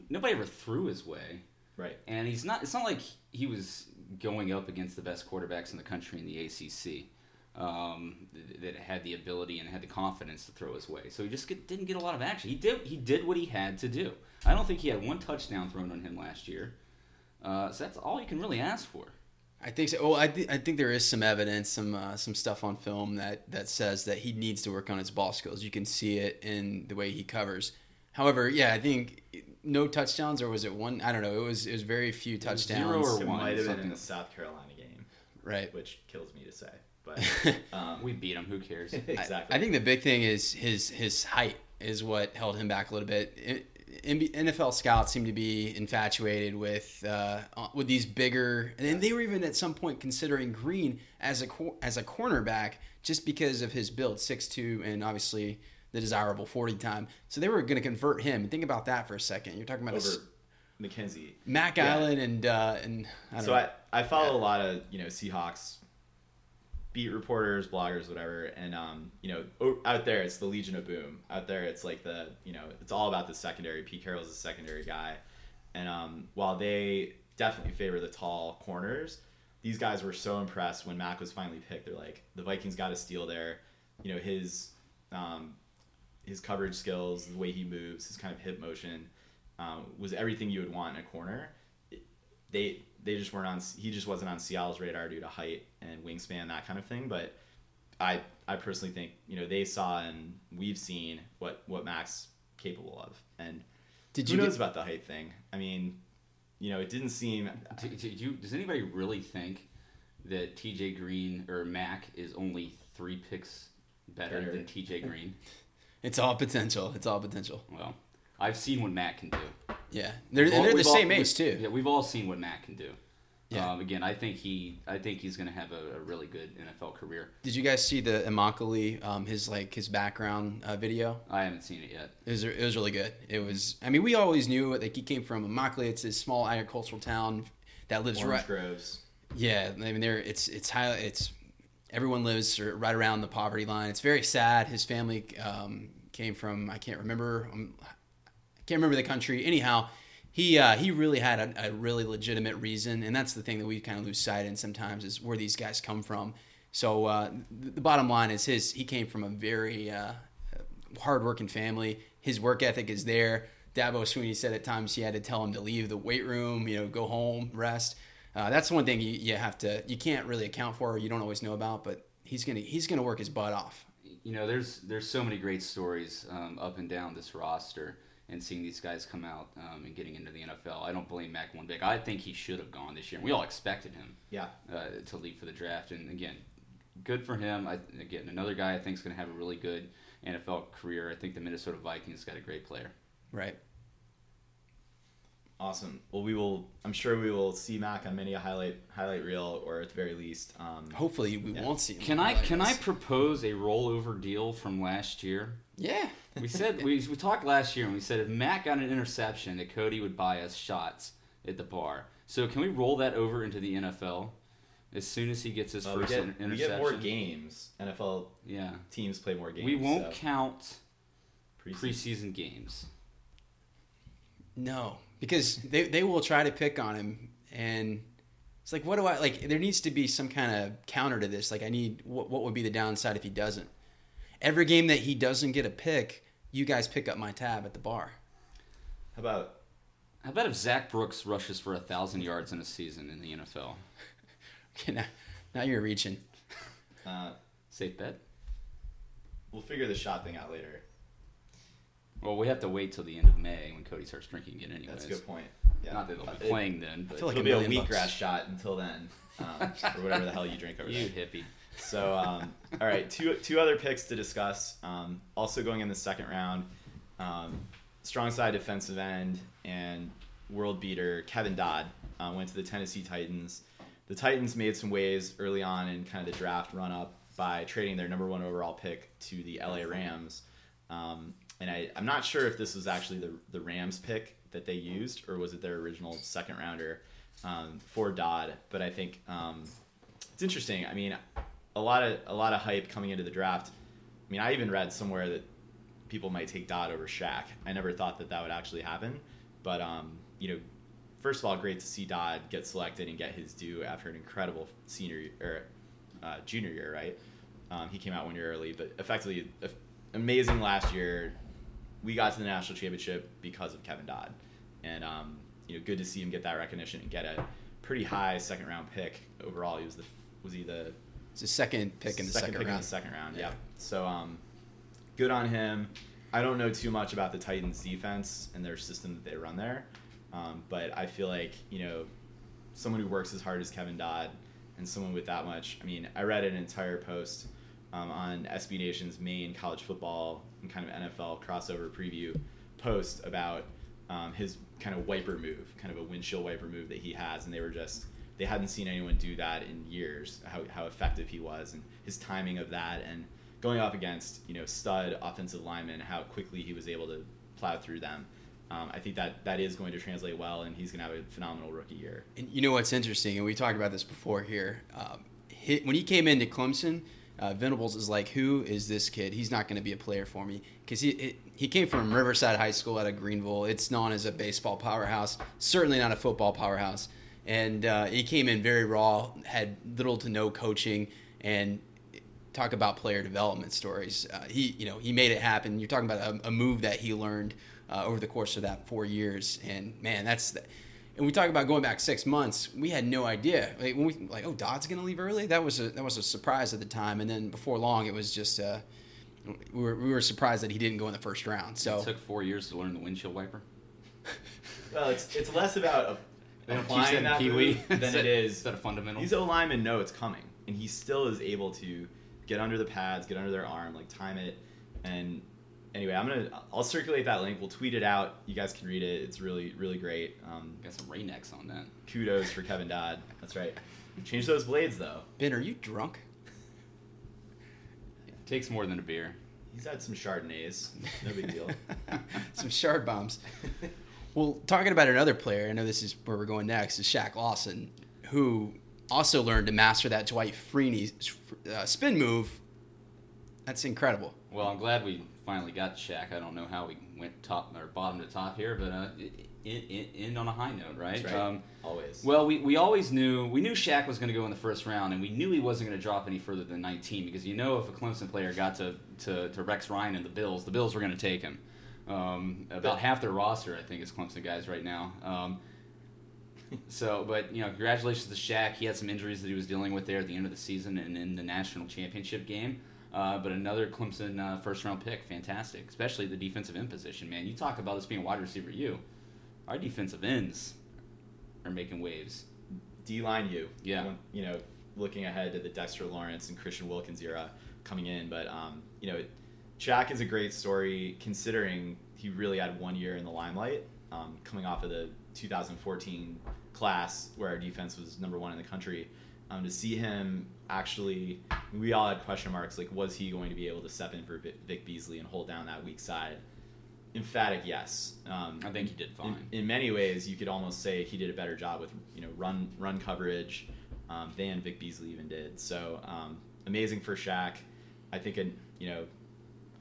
Nobody ever threw his way, right? And he's not. It's not like he was going up against the best quarterbacks in the country in the ACC. Um, that had the ability and had the confidence to throw his way. So he just get, didn't get a lot of action. He did he did what he had to do. I don't think he had one touchdown thrown on him last year. Uh, so that's all you can really ask for. I think so. Well, I, th- I think there is some evidence, some uh, some stuff on film that that says that he needs to work on his ball skills. You can see it in the way he covers. However, yeah, I think no touchdowns, or was it one? I don't know. It was it was very few touchdowns. Zero or it one. Might have been in the South Carolina game, right? Which kills me to say, but um, we beat him. Who cares? exactly. I, I, think the big thing is his his height is what held him back a little bit. It, NFL scouts seem to be infatuated with uh, with these bigger, and they were even at some point considering Green as a as a cornerback just because of his build, six two, and obviously the desirable forty time. So they were going to convert him. Think about that for a second. You're talking about over a, Mackensie, Mac yeah. Allen, and uh, and I so know. I I follow yeah. a lot of you know Seahawks beat reporters, bloggers, whatever, and um, you know, out there it's the Legion of Boom. Out there it's like the you know, it's all about the secondary. Pete Carroll's a secondary guy, and um, while they definitely favor the tall corners, these guys were so impressed when Mac was finally picked. They're like, the Vikings got a steal there. You know, his um, his coverage skills, the way he moves, his kind of hip motion, um, was everything you would want in a corner. They they just weren't on. He just wasn't on Seattle's radar due to height and wingspan, that kind of thing. But I I personally think you know they saw and we've seen what what Mac's capable of. And did who you knows get... about the height thing? I mean, you know, it didn't seem. Did, you, does anybody really think that T.J. Green or Mac is only three picks better, better. than T.J. Green? It's all potential. It's all potential. Well, I've seen what Matt can do. Yeah, they're, all, they're the same all, age too. Yeah, we've all seen what Matt can do. Yeah. Um, again, I think he, I think he's going to have a, a, really good NFL career. Did you guys see the Immokalee, um, his like his background uh, video? I haven't seen it yet. It was, it was really good. It was. I mean, we always knew like he came from Immokalee. It's this small agricultural town that lives Orange right. Groves. Yeah, I mean, there it's it's high. It's everyone lives right around the poverty line. It's very sad. His family um, came from I can't remember um, I can't remember the country. Anyhow, he uh, he really had a, a really legitimate reason, and that's the thing that we kind of lose sight in sometimes is where these guys come from. So uh, the bottom line is his he came from a very uh, hardworking family. His work ethic is there. Dabo Swinney said at times he had to tell him to leave the weight room, you know, go home, rest. Uh, that's one thing you, you have to you can't really account for or you don't always know about, but he's gonna he's gonna work his butt off. You know, there's there's so many great stories um, up and down this roster, and seeing these guys come out um, and getting into the NFL. I don't blame Mac one bit. I think he should have gone this year. We all expected him Yeah. uh, to leave for the draft, and again, good for him. I, again, another guy I think is going to have a really good NFL career. I think the Minnesota Vikings got a great player. Right. Awesome. Well, we will. I'm sure we will see Mac on many a highlight highlight reel, or at the very least, um, Hopefully we Yeah. won't see him. Can I like can I propose a rollover deal from last year? Yeah. We said we, we talked last year and we said if Matt got an interception, that Cody would buy us shots at the bar. So can we roll that over into the NFL as soon as he gets his uh, we, first get, inter- we interception? get more games. NFL Yeah, teams play more games. we won't so count preseason. preseason games. No, because they they will try to pick on him, and it's like, what do I like? There needs to be some kind of counter to this. Like, I need what what would be the downside if he doesn't? Every game that he doesn't get a pick, you guys pick up my tab at the bar. How about How about if Zac Brooks rushes for a thousand yards in a season in the NFL? Okay, now, now you're reaching. uh, Safe bet. we'll figure the shot thing out later. Well, we have to wait till the end of May when Cody starts drinking again. Anyways, That's a good point. Yeah. Not that they'll Uh, be it- playing then, but feel like It'll a be a million wheatgrass bucks. shot until then, um, or whatever the hell you drink over you there. hippie. So, um, all right, two two other picks to discuss. Um, also going in the second round, um, strong side defensive end and world beater Kevin Dodd uh, went to the Tennessee Titans. The Titans made some waves early on in kind of the draft run up by trading their number one overall pick to the LA Rams. Um, and I, I'm not sure if this was actually the, the Rams pick that they used or was it their original second rounder um, for Dodd. But I think um, it's interesting. I mean, a lot of a lot of hype coming into the draft. I mean, I even read somewhere that people might take Dodd over Shaq. I never thought that that would actually happen, but um, you know, first of all, great to see Dodd get selected and get his due after an incredible senior or uh, junior year. Right, um, he came out one year early, but effectively amazing last year. We got to the national championship because of Kevin Dodd, and um, you know, good to see him get that recognition and get a pretty high second round pick overall. He was the was he the It's the second pick in the second, pick in round. the second round. Yeah. Yeah. So um, good on him. I don't know too much about the Titans defense and their system that they run there, um, but I feel like you know someone who works as hard as Kevin Dodd and someone with that much. I mean, I read an entire post um, on SB Nation's main college football and kind of NFL crossover preview post about um, his kind of wiper move, kind of a windshield wiper move that he has, and they were just they hadn't seen anyone do that in years. How how effective he was and his timing of that, and going up against you know stud offensive linemen, how quickly he was able to plow through them. Um, I think that that is going to translate well, and he's going to have a phenomenal rookie year. And you know what's interesting, and we talked about this before here. Um, he, when he came into Clemson, uh, Venables is like, "Who is this kid? He's not going to be a player for me." Because he it, he came from Riverside High School out of Greenville. It's known as a baseball powerhouse, certainly not a football powerhouse. And uh, he came in very raw, had little to no coaching, and talk about player development stories. Uh, he, you know, he made it happen. You're talking about a, a move that he learned uh, over the course of that four years, and man, that's. The, and we talk about going back six months. We had no idea. Like when we like, oh, Dodd's going to leave early. That was a that was a surprise at the time. And then before long, it was just uh, we were we were surprised that he didn't go in the first round. So It took four years to learn the windshield wiper. Well, it's it's less about They don't teach applying that Pee-wee. move than it is. Is that a fundamental? These O linemen know it's coming, and he still is able to get under the pads, get under their arm, like time it. And anyway, I'm gonna I'll circulate that link. We'll tweet it out. You guys can read it. It's really really great. Um, Got some Rain-X on that. kudos for Kevin Dodd. That's right. Change those blades though. Ben, are you drunk? It Takes more than a beer. He's had some Chardonnays. No big deal. Some shard bombs. Well, talking about another player, I know this is where we're going next, is Shaq Lawson, who also learned to master that Dwight Freeney uh, spin move That's incredible. Well, I'm glad we finally got Shaq. I don't know how we went top or bottom to top here, but uh, in, in, in on a high note, right? That's right. Um, Always. well, we, we always knew we knew Shaq was going to go in the first round, and we knew he wasn't going to drop any further than 19 because you know if a Clemson player got to, to, to Rex Ryan and the Bills, the Bills were going to take him. Um, about half their roster, I think, is Clemson guys right now. Um, so, but you know, congratulations to Shaq. He had some injuries that he was dealing with there at the end of the season and in the national championship game. Uh, but another Clemson uh, first round pick, fantastic, especially the defensive end position. Man, you talk about this being a wide receiver. You, our defensive ends are making waves. D line you. Yeah. You know, looking ahead to the Dexter Lawrence and Christian Wilkins era coming in, but um, you know, Shaq is a great story considering he really had one year in the limelight, um, coming off of the 2014 class where our defense was number one in the country. Um, to see him actually, we all had question marks like, was he going to be able to step in for Vic Vic Beasley and hold down that weak side? Emphatic yes. Um, I think he did fine. in, in many ways, you could almost say he did a better job with you know run run coverage um, than Vic Beasley even did. So um, amazing for Shaq. I think a, you know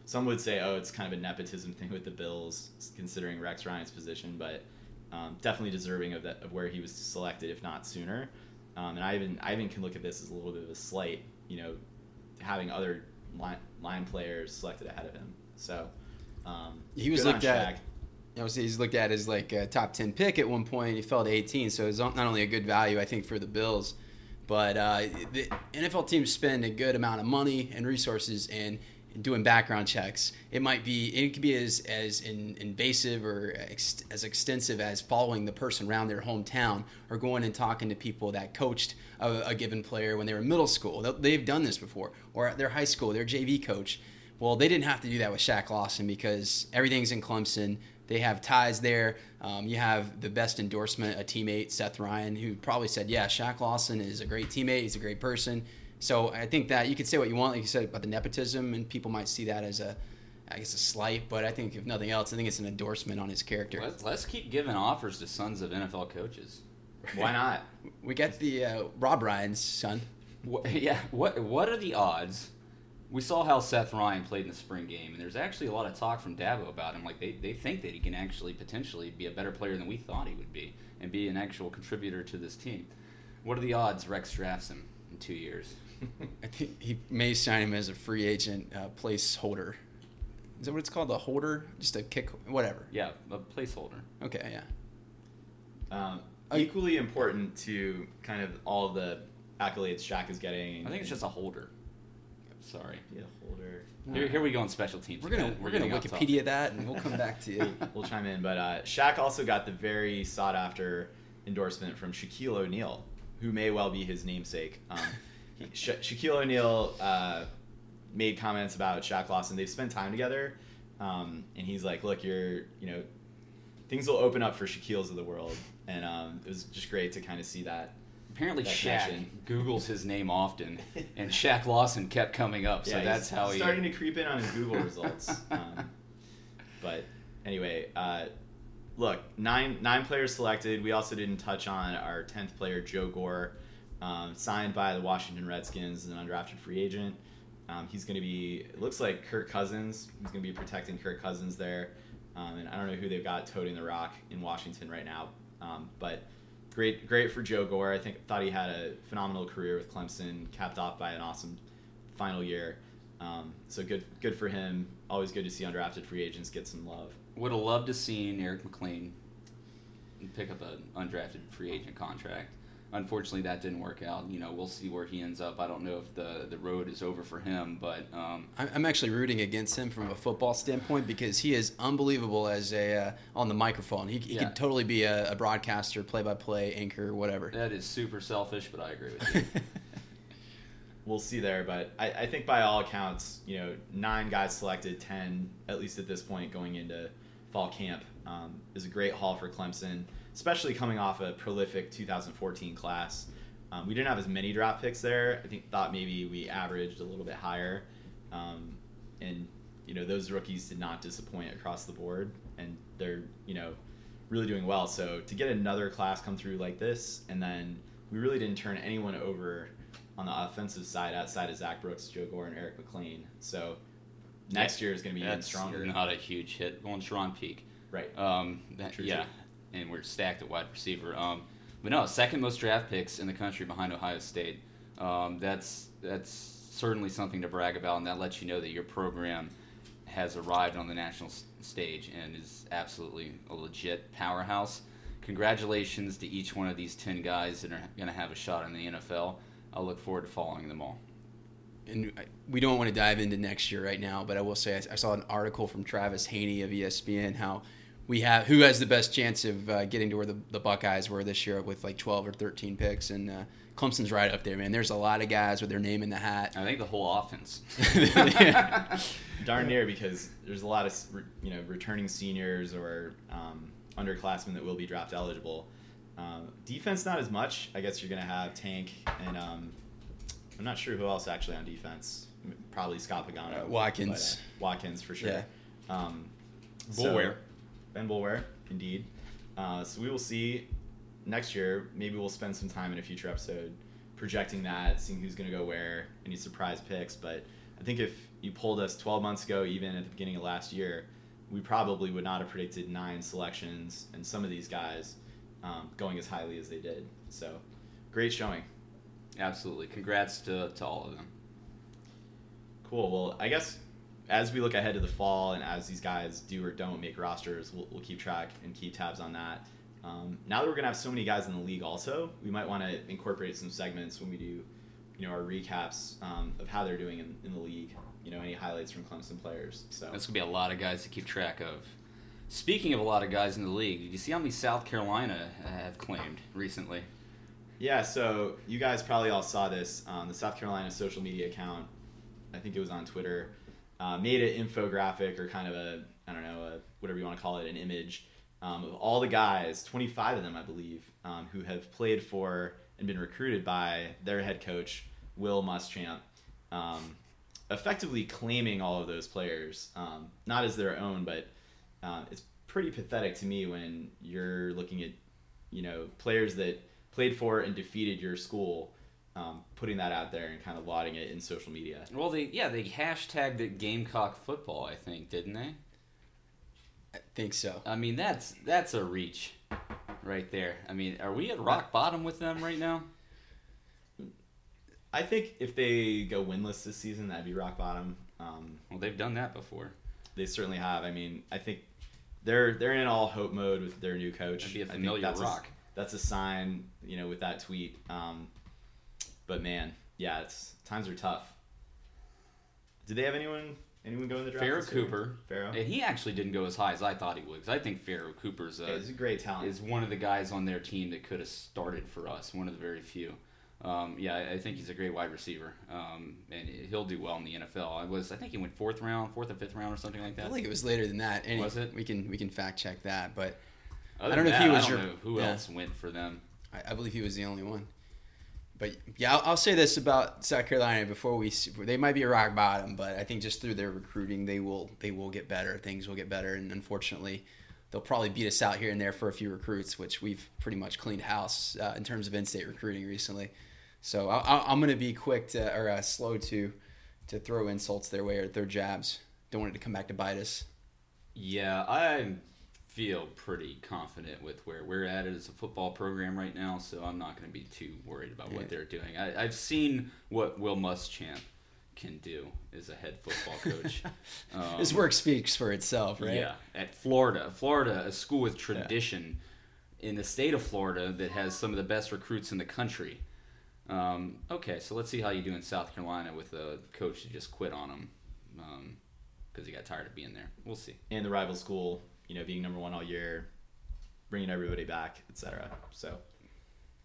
some would say oh it's kind of a nepotism thing with the Bills considering Rex Ryan's position, but um, definitely deserving of that of where he was selected if not sooner. Um, and I even I even can look at this as a little bit of a slight, you know, having other line, line players selected ahead of him. So um, He was looked at-. You know, he's looked at as like a top 10 pick at one point. He fell to 18, so it's not only a good value, I think, for the Bills, but uh, the NFL teams spend a good amount of money and resources in doing background checks. It might be, it could be as, as in, invasive or ex, as extensive as following the person around their hometown or going and talking to people that coached a, a given player when they were in middle school. They've done this before, or at their high school, their JV coach. Well, they didn't have to do that with Shaq Lawson because everything's in Clemson. They have ties there. Um, you have the best endorsement, a teammate, Seth Ryan, who probably said, "Yeah, Shaq Lawson is a great teammate. He's a great person." So I think that you could say what you want, like you said about the nepotism, and people might see that as a, I guess, a slight. But I think if nothing else, I think it's an endorsement on his character. Let's, let's keep giving offers to sons of NFL coaches. Why not? We got the uh, Rob Ryan's son. What, yeah, what what are the odds? We saw how Seth Ryan played in the spring game, and there's actually a lot of talk from Dabo about him. Like they, they think that he can actually potentially be a better player than we thought he would be, and be an actual contributor to this team. What are the odds Rex drafts him in two years? I think he may sign him as a free agent uh, placeholder. Is that what it's called? A holder? Just a kick? Whatever. Yeah, a placeholder. Okay, yeah. Um, I- equally important to kind of all the accolades Shaq is getting. I think it's just a holder. Sorry. be a holder. Here, here we go on special teams. We're gonna again. we're gonna getting. Wikipedia that, and we'll come back to you. We'll chime in, but uh, Shaq also got the very sought after endorsement from Shaquille O'Neal, who may well be his namesake. Um, he, Sha- Shaquille O'Neal uh, made comments about Shaq Lawson. They've spent time together, um, and he's like, "Look, you're, you know, things will open up for Shaquille's of the world," and um, it was just great to kind of see that. Apparently, that Shaq connection. Googles his name often, and Shaq Lawson kept coming up. So Yeah, that's he's how he. starting to creep in on his Google results. Um, but anyway, uh, look, nine nine players selected. We also didn't touch on our tenth player, Joe Gore, um, signed by the Washington Redskins as an undrafted free agent. Um, he's going to be. It looks like Kirk Cousins. He's going to be protecting Kirk Cousins there, um, and I don't know who they've got toting the rock in Washington right now, um, but. Great, great for Joe Gore. I think thought he had a phenomenal career with Clemson, capped off by an awesome final year. Um, so good, good for him. Always good to see undrafted free agents get some love. Would have loved to seen Eric Mac Lain pick up an undrafted free agent contract. Unfortunately, that didn't work out. You know, we'll see where he ends up. I don't know if the the road is over for him, but um, I'm I'm actually rooting against him from a football standpoint because he is unbelievable as a uh, on the microphone. He, he Yeah. could totally be a, a broadcaster, play-by-play anchor, whatever. that is super selfish. But I agree with you. We'll see there, but I, I think by all accounts, you know, nine guys selected, ten at least at this point going into fall camp um, is a great haul for Clemson, especially coming off a prolific 2014 class. Um, we didn't have as many draft picks there. I think thought maybe we averaged a little bit higher, um, and you know those rookies did not disappoint across the board, and they're you know really doing well. So to get another class come through like this, and then we really didn't turn anyone over on the offensive side outside of Zac Brooks, Joe Gore, and Eric Mac Lain. So next year is going to be even stronger. not a huge hit. Well, Going Charone Peake. Right. Um, that, True, yeah. And we're stacked at wide receiver. Um, but no, second most draft picks in the country behind Ohio State. Um, that's that's certainly something to brag about, and that lets you know that your program has arrived on the national s- stage and is absolutely a legit powerhouse. Congratulations to each one of these ten guys that are going to have a shot in the NFL. I'll look forward to following them all. and we don't want to dive into next year right now, but I will say I, I saw an article from Travis Haney of ESPN how we have who has the best chance of uh, getting to where the, the Buckeyes were this year with like 12 or 13 picks, and uh, Clemson's right up there, man. There's a lot of guys with their name in the hat. I think the whole offense. Darn near because there's a lot of you know returning seniors or um, underclassmen that will be draft eligible. Um, defense not as much. I guess you're gonna have Tank and um, I'm not sure who else actually on defense. Probably Scott Pagano, Uh, Watkins. but, uh, Watkins for sure. Yeah. Um, Boulware. Ben Boulware, indeed. Uh, so we will see next year. Maybe we'll spend some time in a future episode projecting that, seeing who's going to go where, any surprise picks. But I think if you pulled us 12 months ago, even at the beginning of last year, we probably would not have predicted nine selections and some of these guys um, going as highly as they did. So great showing. Absolutely. Congrats to, to all of them. Cool. Well, I guess as we look ahead to the fall and as these guys do or don't make rosters, we'll, we'll keep track and keep tabs on that. Um, now that we're gonna have so many guys in the league, also, we might want to incorporate some segments when we do, you know, our recaps um, of how they're doing in, in the league. You know, any highlights from Clemson players. So That's gonna be a lot of guys to keep track of. Speaking of a lot of guys in the league, did you see how many South Carolina have claimed recently? Yeah, so you guys probably all saw this. Um, the South Carolina social media account, I think it was on Twitter, uh, made an infographic or kind of a, I don't know, a, whatever you want to call it, an image um, of all the guys, 25 of them, I believe, um, who have played for and been recruited by their head coach, Will Muschamp, um, effectively claiming all of those players, um, not as their own, but um, it's pretty pathetic to me when you're looking at, you know, players that played for and defeated your school, um, putting that out there and kind of lauding it in social media. Well, they yeah they hashtagged it Gamecock football, I think, didn't they? I think so. I mean that's that's a reach, right there. I mean, are we at rock bottom with them right now? I think if they go winless this season, that'd be rock bottom. Um, Well, they've done that before. they certainly have. I mean, I think they're they're in all hope mode with their new coach. That'd be a I think familiar that's rock. A, that's a sign, you know, with that tweet. Um, but man, yeah, it's times are tough. Did they have anyone anyone go in the draft? Pharoh this year? Cooper. Pharoh. And he actually didn't go as high as I thought he would. Because I think Pharoh Cooper's Yeah, uh, he's a great talent. is one of the guys on their team that could have started for us. One of the very few. Um, yeah, I I think he's a great wide receiver, um, and he'll do well in the NFL. I was, I think he went fourth round, fourth or fifth round, or something like I that. feel like it was later than that. Any, Was it? We can we can fact check that, but Other I don't than know if he that, was I don't your- know who yeah. else went for them. I, I believe he was the only one. But yeah, I'll, I'll say this about South Carolina before we they might be a rock bottom, but I think just through their recruiting they will they will get better. Things will get better, and unfortunately, they'll probably beat us out here and there for a few recruits, which we've pretty much cleaned house uh, in terms of in-state recruiting recently. So I, I'm going to be quick to or uh, slow to to throw insults their way or their jabs. Don't want it to come back to bite us. Yeah, I feel pretty confident with where we're at as a football program right now, so I'm not going to be too worried about Yeah. what they're doing. I, I've seen what Will Muschamp can do as a head football coach. Um, His work speaks for itself, right? Yeah, at Florida. Florida, a school with tradition in the state of Florida that has some of the best recruits in the country. Um, okay, so let's see how you do in South Carolina with a coach that just quit on him because he got tired of being there. We'll see. and the rival school, you know, being number one all year, bringing everybody back, etc. So,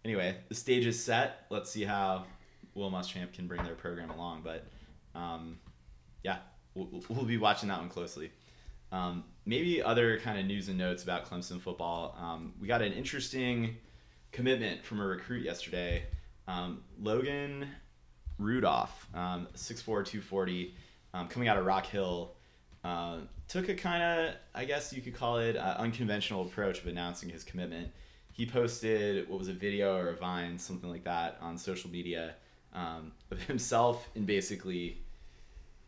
anyway, the stage is set. Let's see how Will Muschamp can bring their program along. But, um, yeah, we'll, we'll be watching that one closely. Um, maybe other kind of news and notes about Clemson football. Um, we got an interesting commitment from a recruit yesterday. Um, Logan Rudolph, um, 6'4", 240, um, coming out of Rock Hill, uh, took a kind of, I guess you could call it, uh, unconventional approach of announcing his commitment. He posted what was a video or a vine, something like that, on social media, um, of himself in basically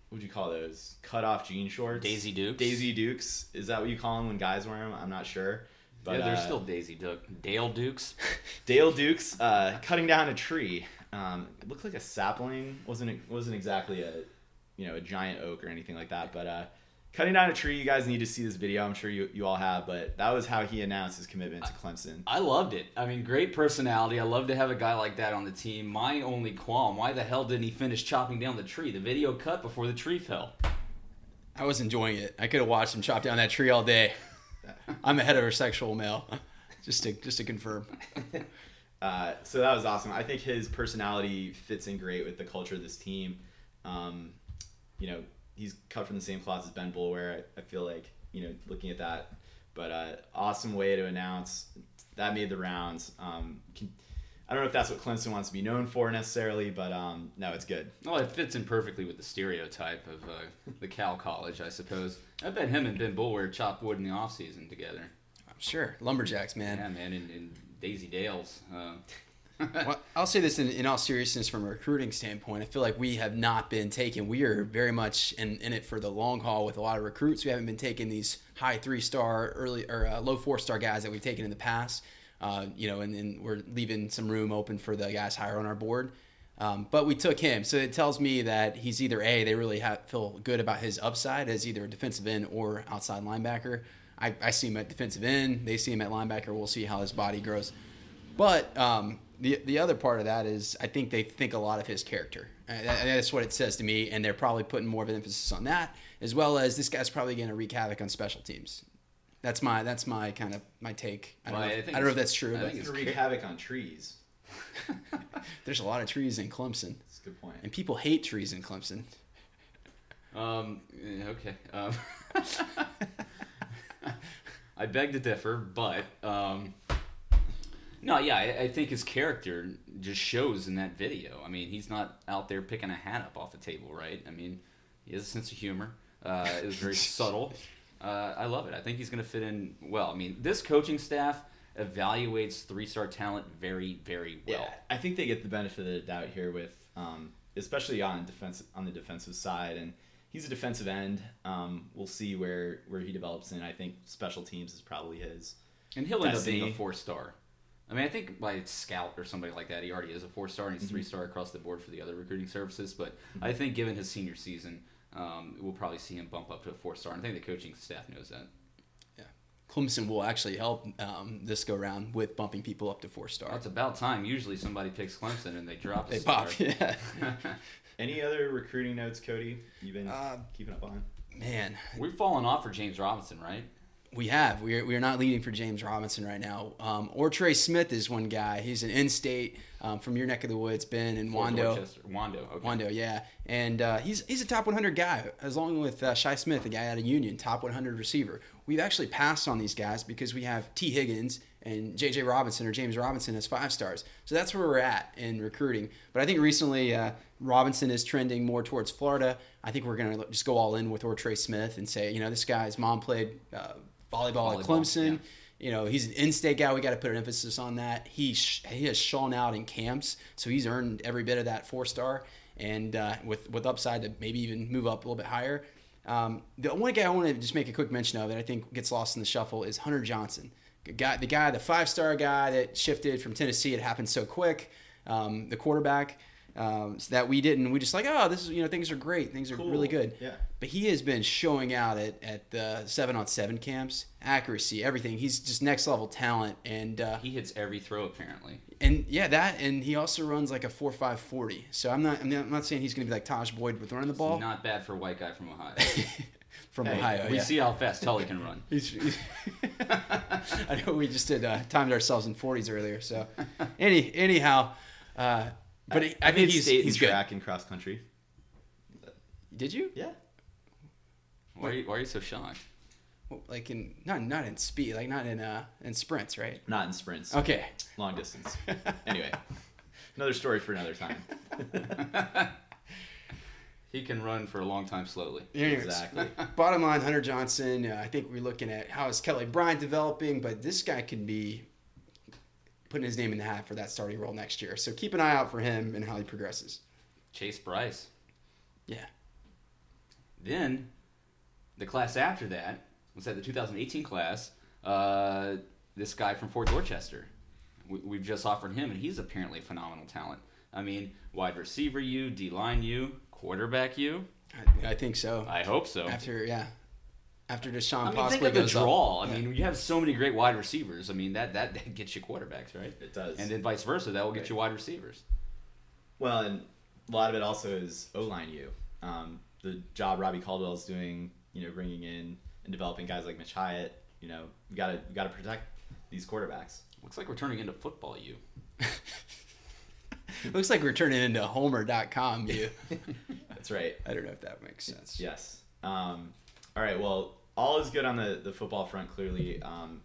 what would you call those cut off jean shorts? Daisy Dukes? Daisy Dukes. Is that what you call them when guys wear them? I'm not sure. But yeah, there's uh, still Daisy Duke, Dale Dukes. Dale Dukes uh, cutting down a tree. Um, it looked like a sapling. wasn't wasn't exactly a you know a giant oak or anything like that. But uh, cutting down a tree. You guys need to see this video. I'm sure you you all have. But that was how he announced his commitment to Clemson. I loved it. I mean, great personality. I love to have a guy like that on the team. My only qualm: why the hell didn't he finish chopping down the tree? The video cut before the tree fell. I was enjoying it. I could have watched him chop down that tree all day. I'm a heterosexual male, just to just to confirm. Uh, so that was awesome. I think his personality fits in great with the culture of this team. Um, you know, he's cut from the same cloth as Ben Boulware. I, I feel like you know, looking at that, but uh, awesome way to announce that made the rounds. Um, can, I don't know if that's what Clemson wants to be known for necessarily, but um, no, it's good. Well, it fits in perfectly with the stereotype of uh, the Cal College, I suppose. I bet him and Ben Boulware chopped wood in the off season together. I'm sure lumberjacks, man. Yeah, man, in, in Daisy Dales. Uh, well, I'll say this in, in all seriousness from a recruiting standpoint. I feel like we have not been taken. We are very much in, in it for the long haul with a lot of recruits. We haven't been taking these high three star, early or uh, low four star guys that we've taken in the past. Uh, you know, and then we're leaving some room open for the guys higher on our board. Um, but we took him, so it tells me that he's either a they really have, feel good about his upside as either a defensive end or outside linebacker. I, I see him at defensive end. They see him at linebacker. We'll see how his body grows. But um, the the other part of that is I think they think a lot of his character. And that's what it says to me, and they're probably putting more of an emphasis on that, as well as this guy's probably going to wreak havoc on special teams. That's my that's my kind of my take. I don't, Well, know, I if, I don't know if that's true, I but think It's wreak havoc on trees. there's a lot of trees in Clemson, That's a good point. and people hate trees in Clemson. Um, okay. Um, I beg to differ, but um, no, yeah, I, I think his character just shows in that video. I mean, he's not out there picking a hat up off the table, right? I mean, he has a sense of humor. Uh, it was very subtle. Uh, I love it. I think he's going to fit in well. I mean, this coaching staff evaluates three-star talent very, very well. Yeah, I think they get the benefit of the doubt here with, um, especially on defense on the defensive side, and he's a defensive end. Um, we'll see where where he develops in. I think special teams is probably his. And he'll end up being a Destiny. Four star. I mean, I think by scout or somebody like that, he already is a four star and he's three star across the board for the other recruiting services. But I think given his senior season, um, we'll probably see him bump up to a four star. And I think the coaching staff knows that. Yeah, Clemson will actually help um, this go round with bumping people up to four star. That's about time. Usually somebody picks Clemson and they drop a They star. pop, yeah. Any other recruiting notes, Cody? You've been Uh, keeping up on? Man, We've fallen off for James Robinson, right? We have. We are, we are not leading for James Robinson right now. Um, or Trey Smith is one guy. He's an in-state um, from your neck of the woods, Ben and Fort Wando. Dorchester- Wando. Okay. Wando, yeah, and uh, he's he's a top 100 guy, as long with uh, Shi Smith, a guy out of Union, top 100 receiver. We've actually passed on these guys because we have Tee Higgins and J.J. Robinson or James Robinson as five stars. So that's where we're at in recruiting. But I think recently uh, Robinson is trending more towards Florida. I think we're gonna just go all in with or Trey Smith and say, you know, this guy's mom played uh, volleyball, at Clemson. yeah. You know, he's an in-state guy. We got to put an emphasis on that. He sh- he has shown out in camps, so he's earned every bit of that four star, and uh, with with upside to maybe even move up a little bit higher. Um, the one guy I want to just make a quick mention of that I think gets lost in the shuffle is Hunter Johnson, the guy, the guy, the five star guy that shifted from Tennessee. It happened so quick. Um, the quarterback. Um, so that we didn't, we just like, oh, this is, you know, things are great. Things are Cool. really good. Yeah. But he has been showing out at, at the seven on seven camps, accuracy, everything. He's just next level talent. And, uh, He hits every throw apparently. and yeah, that, and he also runs like a four five forty. So I'm not, I'm not, I'm not saying he's going to be like Tajh Boyd with running the ball Not bad for a white guy from Ohio. from Hey, Ohio. we yeah. see how fast Tully can run. He's, he's- I know we just did uh, timed ourselves in 40s earlier. So, any anyhow, uh, but I, I think he's state he's in good. and cross country. Did you? Yeah. Why are you, why are you so shocked? Well, Like in not not in speed, like not in uh in sprints, right? Not in sprints. Okay. Long distance. anyway, another story for another time. He can run for a long time slowly. Anyways, Exactly. Bottom line, Hunter Johnson. Uh, I think we're looking at how is Kelly Bryant developing, but this guy can be putting his name in the hat for that starting role next year. So keep an eye out for him and how he progresses. Chase Bryce. Yeah. Then, the class after that was that the 2018 class. Uh, this guy from Fort Dorchester. We, we've just offered him, and he's apparently a phenomenal talent. I mean, wide receiver you, D line you, quarterback you. I, I think so. I hope so. After yeah, after Deshaun I mean, possibly think of the goes up. draw. I Yeah. mean, you have so many great wide receivers. I mean, that that, that gets you quarterbacks, right? It does. And then vice versa, that will get you wide receivers. Well, and a lot of it also is O line You, Um, the job Robbie Caldwell is doing, you know, bringing in and developing guys like Mitch Hyatt. You know, you gotta you gotta protect these quarterbacks. Looks like we're turning into football. You. Looks like we're turning into Homer.com. You. That's right. I don't know if that makes sense. Yes. Um, all right. Well, all is good on the, the football front. Clearly, um,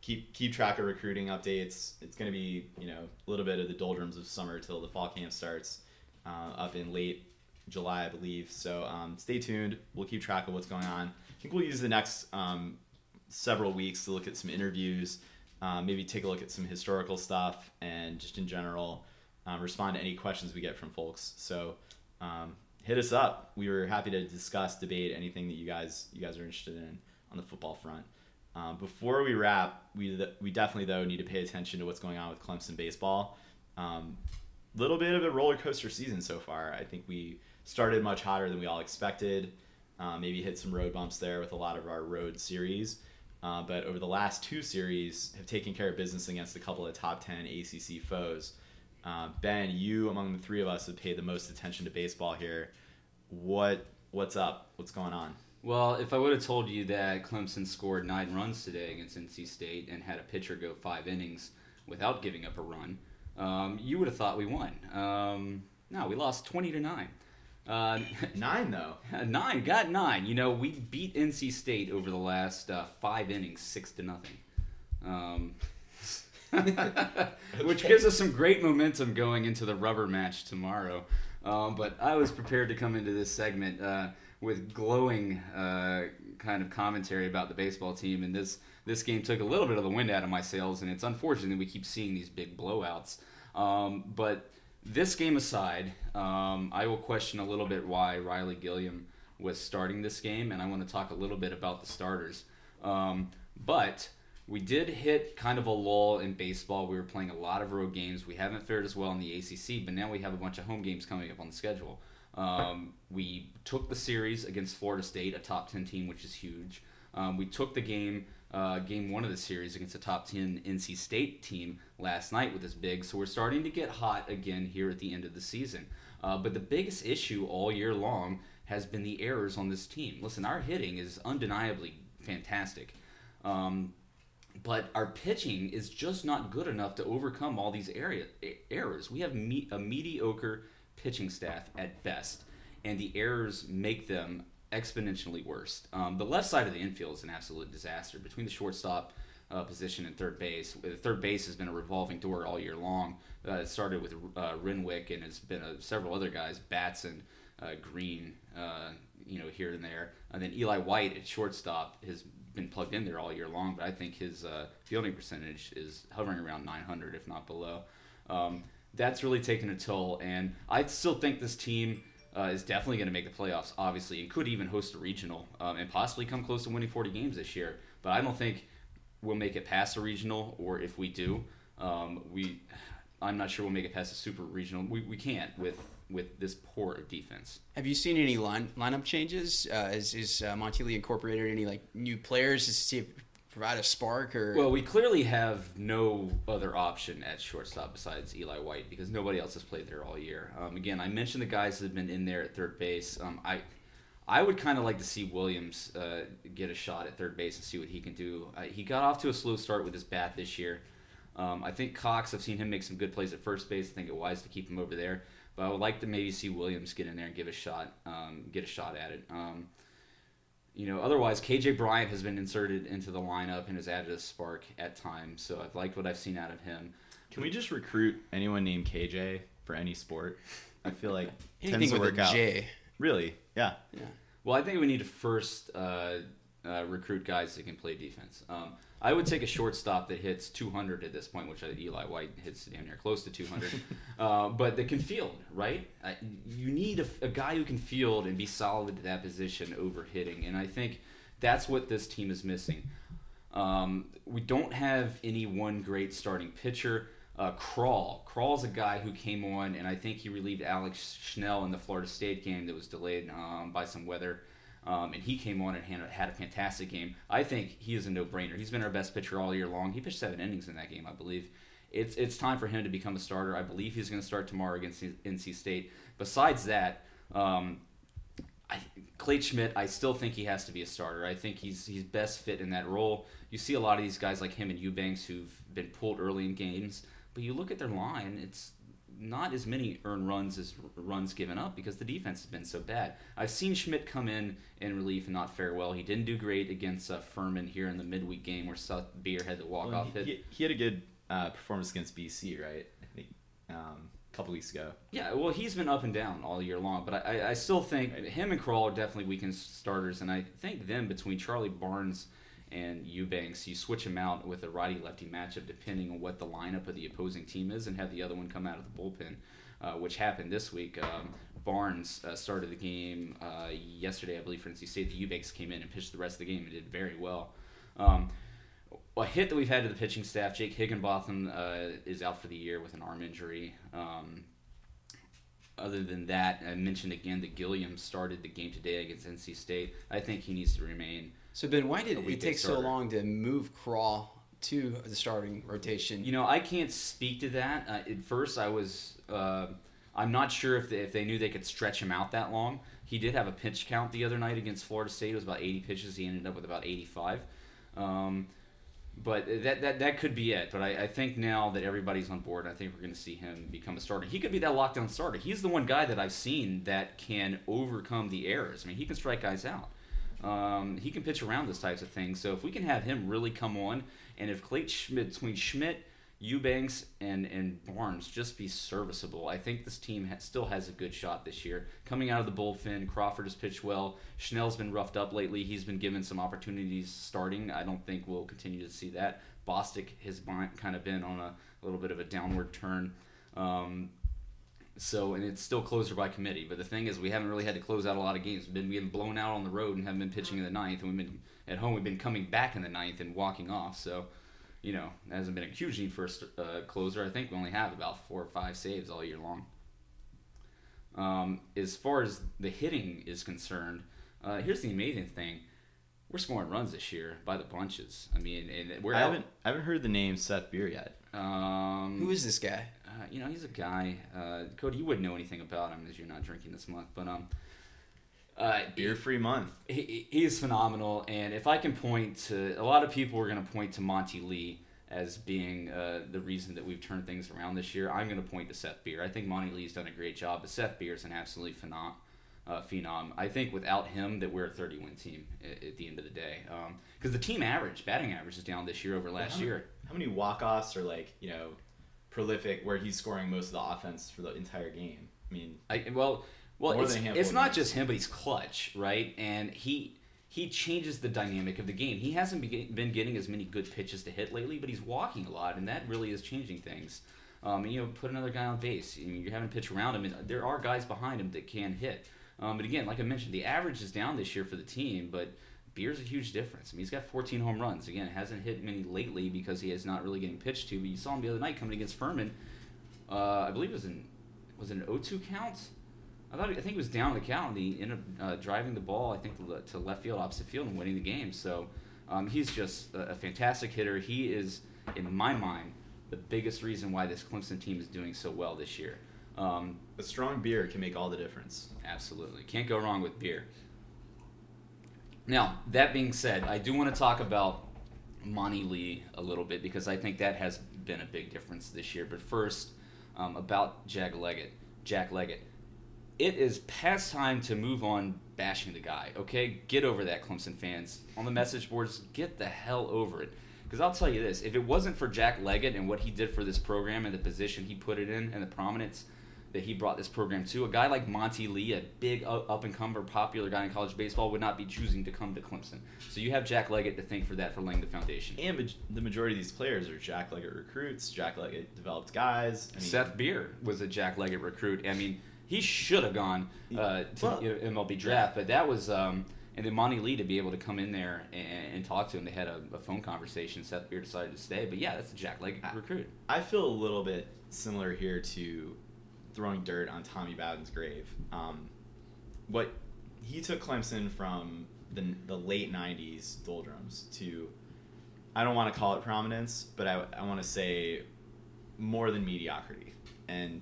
keep keep track of recruiting updates. It's going to be you know a little bit of the doldrums of summer till the fall camp starts uh, up in late July, I believe. So um, stay tuned. We'll keep track of what's going on. I think we'll use the next um, several weeks to look at some interviews, uh, maybe take a look at some historical stuff, and just in general um, respond to any questions we get from folks. So um, hit us up. We were happy to discuss, debate anything that you guys you guys are interested in on the football front. Um, before we wrap, we we definitely though need to pay attention to what's going on with Clemson baseball. Um, little bit of a roller coaster season so far. I think we started much hotter than we all expected. Uh, maybe hit some road bumps there with a lot of our road series. Uh, but over the last two series, have taken care of business against a couple of top 10 ACC foes. Uh, ben, you among the three of us have paid the most attention to baseball here. What what's up? What's going on? Well, if I would have told you that Clemson scored nine runs today against NC State and had a pitcher go five innings without giving up a run, um, you would have thought we won. Um, no, we lost twenty to nine. Uh, Nine though. nine got nine. You know, we beat NC State over the last uh, five innings, six to nothing. Um, which gives us some great momentum going into the rubber match tomorrow. Um, but I was prepared to come into this segment uh, with glowing uh, kind of commentary about the baseball team, and this this game took a little bit of the wind out of my sails, and it's unfortunate that we keep seeing these big blowouts. Um, but this game aside, um, I will question a little bit why Riley Gilliam was starting this game, and I want to talk a little bit about the starters. Um, but we did hit kind of a lull in baseball. We were playing a lot of road games. We haven't fared as well in the ACC, but now we have a bunch of home games coming up on the schedule. Um, we took the series against Florida State, a top 10 team, which is huge. Um, we took the game, uh, game one of the series against a top 10 NC State team last night with this big. So we're starting to get hot again here at the end of the season. Uh, but the biggest issue all year long has been the errors on this team. Listen, our hitting is undeniably fantastic. Um, but our pitching is just not good enough to overcome all these area, errors. We have me, a mediocre pitching staff at best, and the errors make them exponentially worse. Um, the left side of the infield is an absolute disaster between the shortstop uh, position and third base. The third base has been a revolving door all year long. Uh, it started with uh, Renwick, and it's been uh, several other guys, Batson, uh, Green, uh, you know, here and there. And then Eli White at shortstop has been plugged in there all year long, but I think his uh, fielding percentage is hovering around 900, if not below. Um, that's really taken a toll, and I still think this team uh, is definitely going to make the playoffs, obviously, and could even host a regional um, and possibly come close to winning 40 games this year. But I don't think we'll make it past the regional, or if we do, um, we I'm not sure we'll make it past the super regional. We, we can't with with this poor defense. Have you seen any line lineup changes? Uh, is is uh, Monte Lee incorporated any like new players to see if provide a spark or? Well, we clearly have no other option at shortstop besides Eli White because nobody else has played there all year. Um, again, I mentioned the guys that have been in there at third base. Um, I I would kind of like to see Williams uh, get a shot at third base and see what he can do. Uh, he got off to a slow start with his bat this year. Um, I think Cox, I've seen him make some good plays at first base. I think it wise to keep him over there. But I would like to maybe see Williams get in there and give a shot, um, get a shot at it. Um, you know, otherwise KJ Bryant has been inserted into the lineup and has added a spark at times. So I've liked what I've seen out of him. Can we just recruit anyone named KJ for any sport? I feel like tends anything to with work a out. J. Really? Yeah. Yeah. Well, I think we need to first uh, uh, recruit guys that can play defense. Um, I would take a shortstop that hits 200 at this point, which Eli White hits damn near close to 200, uh, but that can field, right? Uh, you need a, a, guy who can field and be solid at that position over hitting, and I think that's what this team is missing. Um, we don't have any one great starting pitcher. Uh, Krall. Krall's a guy who came on, and I think he relieved Alex Schnell in the Florida State game that was delayed um, by some weather. Um, and he came on and had a fantastic game. I think he is a no-brainer. He's been our best pitcher all year long. He pitched seven innings in that game, I believe. It's it's time for him to become a starter. I believe he's going to start tomorrow against NC State. Besides that, um, I, Clate Schmidt, I still think he has to be a starter. I think he's he's best fit in that role. You see a lot of these guys like him and Eubanks who've been pulled early in games, but you look at their line, it's not as many earned runs as runs given up because the defense has been so bad. I've seen Schmidt come in in relief and not fare well. He didn't do great against uh, Furman here in the midweek game where Seth Beer had the walk off well, hit. He, he, had a good uh, performance against BC, right? I think um, a couple weeks ago. Yeah, well, he's been up and down all year long, but I, I still think right. him and Krall are definitely weekend starters, and I think them between Charlie Barnes and Eubanks, you switch them out with a righty lefty matchup depending on what the lineup of the opposing team is, and have the other one come out of the bullpen, uh, which happened this week. Um, Barnes uh, started the game uh, yesterday, I believe, for NC State. The Eubanks came in and pitched the rest of the game and did very well. Um, a hit that we've had to the pitching staff, Jake Higginbotham uh, is out for the year with an arm injury. Um, other than that, I mentioned again that Gilliam started the game today against NC State. I think he needs to remain so Ben, why did it take so long to move Krall to the starting rotation? You know, I can't speak to that. Uh, at first, I was. Uh, I'm not sure if they, if they knew they could stretch him out that long. He did have a pitch count the other night against Florida State. It was about 80 pitches. He ended up with about 85. Um, but that, that that could be it. But I, I, think now that everybody's on board, I think we're going to see him become a starter. He could be that lockdown starter. He's the one guy that I've seen that can overcome the errors. I mean, he can strike guys out. Um, he can pitch around those types of things. So if we can have him really come on, and if Clate Schmidt between Schmidt, Eubanks, and and Barnes just be serviceable, I think this team ha- still has a good shot this year. Coming out of the bullpen, Crawford has pitched well. Schnell's been roughed up lately. He's been given some opportunities starting. I don't think we'll continue to see that. Bostic has kind of been on a, a little bit of a downward turn. Um, so, and it's still closer by committee. But the thing is, we haven't really had to close out a lot of games. We've been getting blown out on the road and haven't been pitching in the ninth. And we've been at home. We've been coming back in the ninth and walking off. So, you know, it hasn't been a huge need for a uh, closer. I think we only have about four or five saves all year long. Um, as far as the hitting is concerned, uh, here's the amazing thing: we're scoring runs this year by the bunches. I mean, and we're I haven't I haven't heard the name Seth Beer yet. Um, Who is this guy? Uh, you know, he's a guy. Uh, Cody, you wouldn't know anything about him as you're not drinking this month, but um, uh, beer free month. He, he is phenomenal, and if I can point to a lot of people are going to point to Monte Lee as being uh, the reason that we've turned things around this year. I'm going to point to Seth Beer. I think Monte Lee's done a great job, but Seth Beer is an absolute phenom. Uh, phenom. I think without him, that we're a 30 win team at, at, the end of the day. Because um, the team average, batting average, is down this year over last well, how year. how many walk offs are like you know prolific where he's scoring most of the offense for the entire game. I mean, I, well, well, it's, it's not just him, but he's clutch, right? And he he changes the dynamic of the game. He hasn't been getting as many good pitches to hit lately, but he's walking a lot, and that really is changing things. Um, and, you know, put another guy on base. I mean, you're having to pitch around him, and there are guys behind him that can hit. Um, but again, like I mentioned, the average is down this year for the team, but Beer's a huge difference. I mean, he's got 14 home runs. Again, hasn't hit many lately because he is not really getting pitched to. But you saw him the other night coming against Furman. Uh, I believe it was an was it an 0-2 count. I thought I think it was down the count. And he ended up uh, driving the ball, I think, to left field, opposite field, and winning the game. So um, he's just a, a fantastic hitter. He is, in my mind, the biggest reason why this Clemson team is doing so well this year. Um, a strong beer can make all the difference. Absolutely, can't go wrong with beer. Now, that being said, I do want to talk about Monte Lee a little bit because I think that has been a big difference this year. But first, um, about Jack Leggett. Jack Leggett. It is past time to move on bashing the guy, okay? Get over that, Clemson fans. On the message boards, get the hell over it. Because I'll tell you this if it wasn't for Jack Leggett and what he did for this program and the position he put it in and the prominence, that he brought this program to. A guy like Monte Lee, a big up and comer, popular guy in college baseball, would not be choosing to come to Clemson. So you have Jack Leggett to thank for that for laying the foundation. And the majority of these players are Jack Leggett recruits. Jack Leggett developed guys. I mean, Seth Beer was a Jack Leggett recruit. I mean, he should have gone uh, to Well, the MLB draft, but that was. Um, and then Monte Lee to be able to come in there and, and talk to him. They had a, a phone conversation. Seth Beer decided to stay, but yeah, that's a Jack Leggett recruit. I feel a little bit similar here to throwing dirt on Tommy Bowden's grave. Um, what he took Clemson from the, the late '90s doldrums to, I don't want to call it prominence, but I, I want to say more than mediocrity. And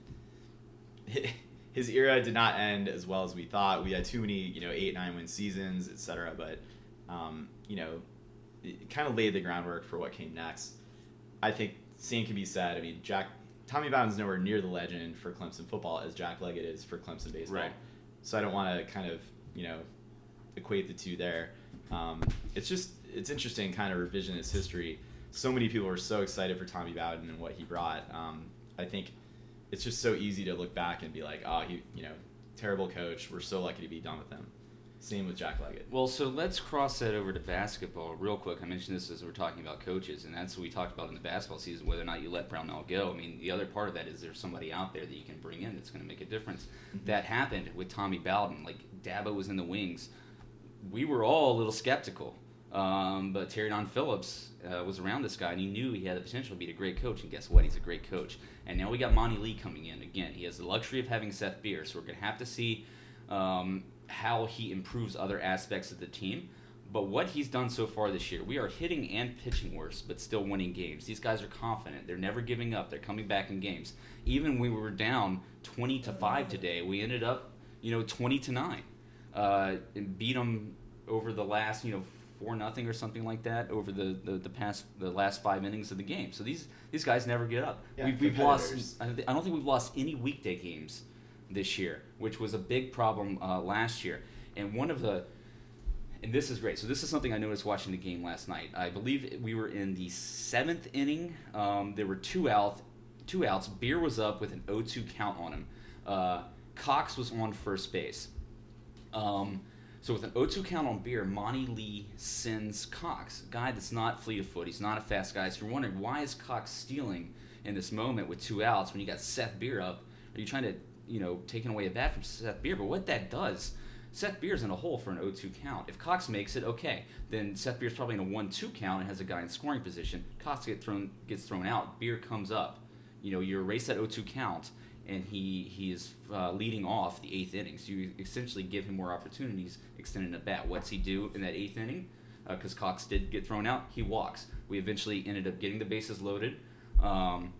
his era did not end as well as we thought. We had too many, you know, eight, nine win seasons, etc. But, um, you know, it kind of laid the groundwork for what came next. I think same can be said. I mean, Jack Tommy Bowden's nowhere near the legend for Clemson football as Jack Leggett is for Clemson baseball. Right. So I don't want to kind of you know equate the two there. Um, it's just it's interesting, kind of revisionist history. So many people were so excited for Tommy Bowden and what he brought. Um, I think it's just so easy to look back and be like, oh, he you know terrible coach. We're so lucky to be done with him. Same with Jack Leggett. Well, so let's cross that over to basketball real quick. I mentioned this as we're talking about coaches, and that's what we talked about in the basketball season, whether or not you let Brownell go. I mean, the other part of that is there's somebody out there that you can bring in that's going to make a difference. That happened with Tommy Bowden. Like, Dabo was in the wings. We were all a little skeptical. Um, but Terry Don Phillips uh, was around this guy, and he knew he had the potential to be a great coach. And guess what? He's a great coach. And now we got Monte Lee coming in. Again, he has the luxury of having Seth Beer, so we're going to have to see um, how he improves other aspects of the team. But what he's done so far this year, we are hitting and pitching worse, but still winning games. These guys are confident. They're never giving up. They're coming back in games. Even when we were down 20 to 5 today, we ended up, you know, 20 to 9. Uh, and beat them over the last, you know, four nothing or something like that over the, the, the past the last five innings of the game. So these these guys never get up. Yeah, we've, we've lost. I I don't think we've lost any weekday games this year, which was a big problem uh, last year. And one of the and this is great. So this is something I noticed watching the game last night. I believe we were in the seventh inning. Um, there were two out, two outs. Beer was up with an 0-2 count on him. Uh, Cox was on first base. Um, so with an 0-2 count on Beer, Monte Lee sends Cox, guy that's not fleet of foot. He's not a fast guy. So you're wondering why is Cox stealing in this moment with two outs when you got Seth Beer up? Are you trying to, you know, taking away a bat from Seth Beer? But what that does, Seth Beer's in a hole for an 0-2 count. If Cox makes it, okay, then Seth Beer's probably in a 1-2 count and has a guy in scoring position. Cox get thrown gets thrown out. Beer comes up. You know, you erase that 0-2 count and he he is uh, leading off the eighth inning. So you essentially give him more opportunities extending the bat. What's he do in that eighth inning? Because Cox did get thrown out, he walks. We eventually ended up getting the bases loaded. Um,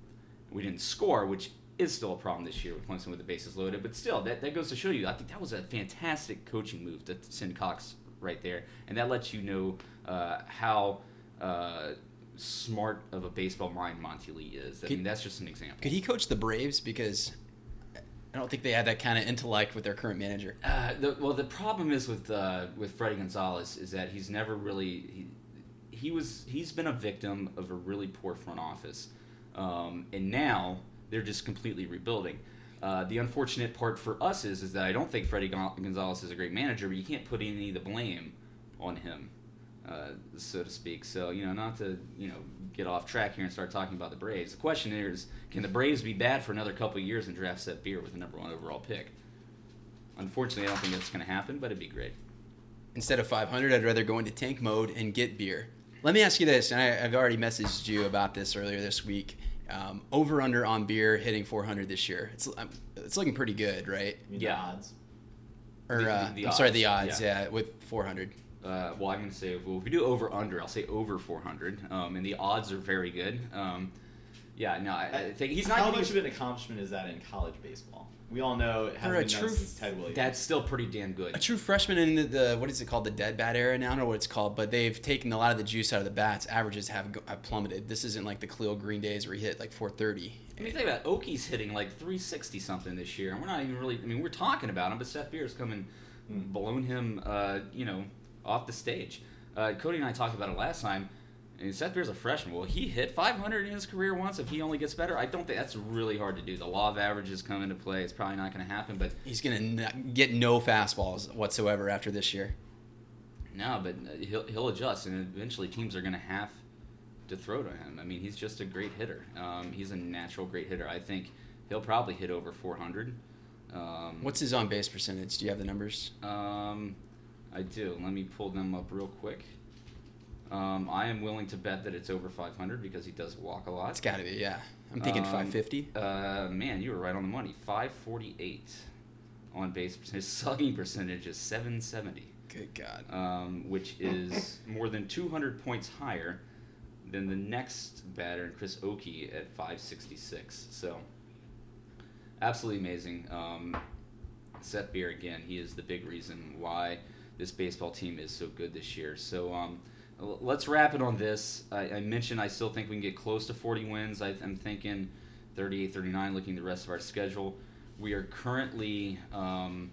we didn't score, which is still a problem this year with Clemson with the bases loaded. But still, that, that goes to show you. I think that was a fantastic coaching move to send Cox right there, and that lets you know uh, how. Uh, smart of a baseball mind Monte Lee is. I Could- mean, that's just an example. Could he coach the Braves? Because I don't think they had that kind of intellect with their current manager. Uh, the, well, the problem is with uh, with Fredi Gonzalez is that he's never really he, he was he's been a victim of a really poor front office, um, and now they're just completely rebuilding. Uh, the unfortunate part for us is is that I don't think Fredi Gon- Gonzalez is a great manager, but you can't put any of the blame on him, uh, so to speak. So you know, not to you know get off track here and start talking about the Braves. The question is, can the Braves be bad for another couple of years and draft Seth Beer with the number one overall pick? Unfortunately, I don't think that's going to happen, but it'd be great. Instead of 500, I'd rather go into tank mode and get beer. Let me ask you this, and I, I've already messaged you about this earlier this week. Um, over under on beer hitting 400 this year. It's um, it's looking pretty good, right? I Yeah. Odds. Or The- uh, the- the I'm sorry, the odds. yeah. Yeah, with 400. Uh, well, I'm going to say, well, if we do over under, I'll say over 400, um, and the odds are very good. Um, yeah, no, I, I think he's not. How much of an accomplishment is that in college baseball? We all know it For hasn't a been done true- since Ted Williams. That's still pretty damn good. A true freshman in the, the what is it called the dead bat era now? I don't know what it's called, but they've taken a lot of the juice out of the bats. Averages have, have plummeted. This isn't like the Khalil Greene days where he hit like 430. I mean, think about it. Okey's hitting like 360 something this year, and we're not even really. I mean, we're talking about him, but Seth Beer's coming, blown him, uh, you know, off the stage. Uh, Cody and I talked about it last time. And Seth Beer's a freshman. Will he hit 500 in his career once if he only gets better? I don't think that's really hard to do. The law of averages come into play. It's probably not going to happen, but He's going to get no fastballs whatsoever after this year. no, but uh, he'll he'll adjust, and eventually teams are going to have to throw to him. I mean, he's just a great hitter. Um, he's a natural great hitter. I think he'll probably hit over 400. Um, What's his on base percentage? Do you have the numbers? Um, I do. Let me pull them up real quick. Um, I am willing to bet that it's over 500 because he does walk a lot. It's got to be, yeah. I'm thinking Um, 550. Uh, man, you were right on the money. 548 on base. His slugging percentage is 770, Good God. um, which is more than 200 points higher than the next batter, Chris Okey, at 566. So, absolutely amazing. Um, Seth Beer again, he is the big reason why this baseball team is so good this year. So um, let's wrap it on this. I, I mentioned I still think we can get close to 40 wins. I, I'm thinking 38, 39, looking at the rest of our schedule. We are currently, um,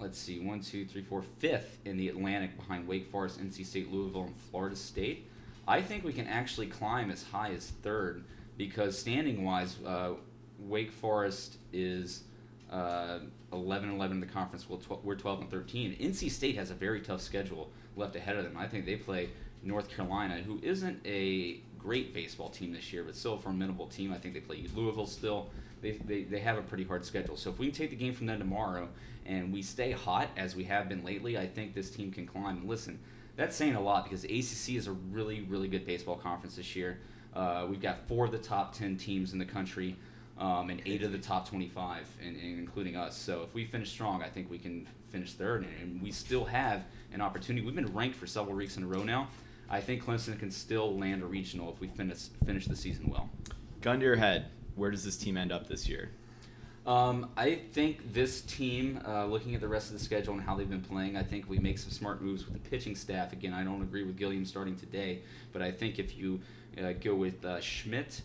let's see, one, two, three, four, fifth in the Atlantic behind Wake Forest, NC State, Louisville, and Florida State. I think we can actually climb as high as third because standing wise, uh, Wake Forest is uh, 11 and 11 in the conference. We're 12 and 13. NC State has a very tough schedule left ahead of them. I think they play North Carolina, who isn't a great baseball team this year, but still a formidable team. I think they play Louisville still. They, they, they have a pretty hard schedule. So if we can take the game from them tomorrow and we stay hot as we have been lately, I think this team can climb. And listen, that's saying a lot because ACC is a really, really good baseball conference this year. Uh, we've got four of the top 10 teams in the country um, and eight of the top 25, and, and including us. So if we finish strong, I think we can finish third, and, we still have an opportunity. We've been ranked for several weeks in a row now. I think Clemson can still land a regional if we finish finish the season well. Gun to your head, where does this team end up this year? Um, I think this team, uh, looking at the rest of the schedule and how they've been playing, I think we make some smart moves with the pitching staff. Again, I don't agree with Gilliam starting today, but I think if you uh, go with uh, Schmidt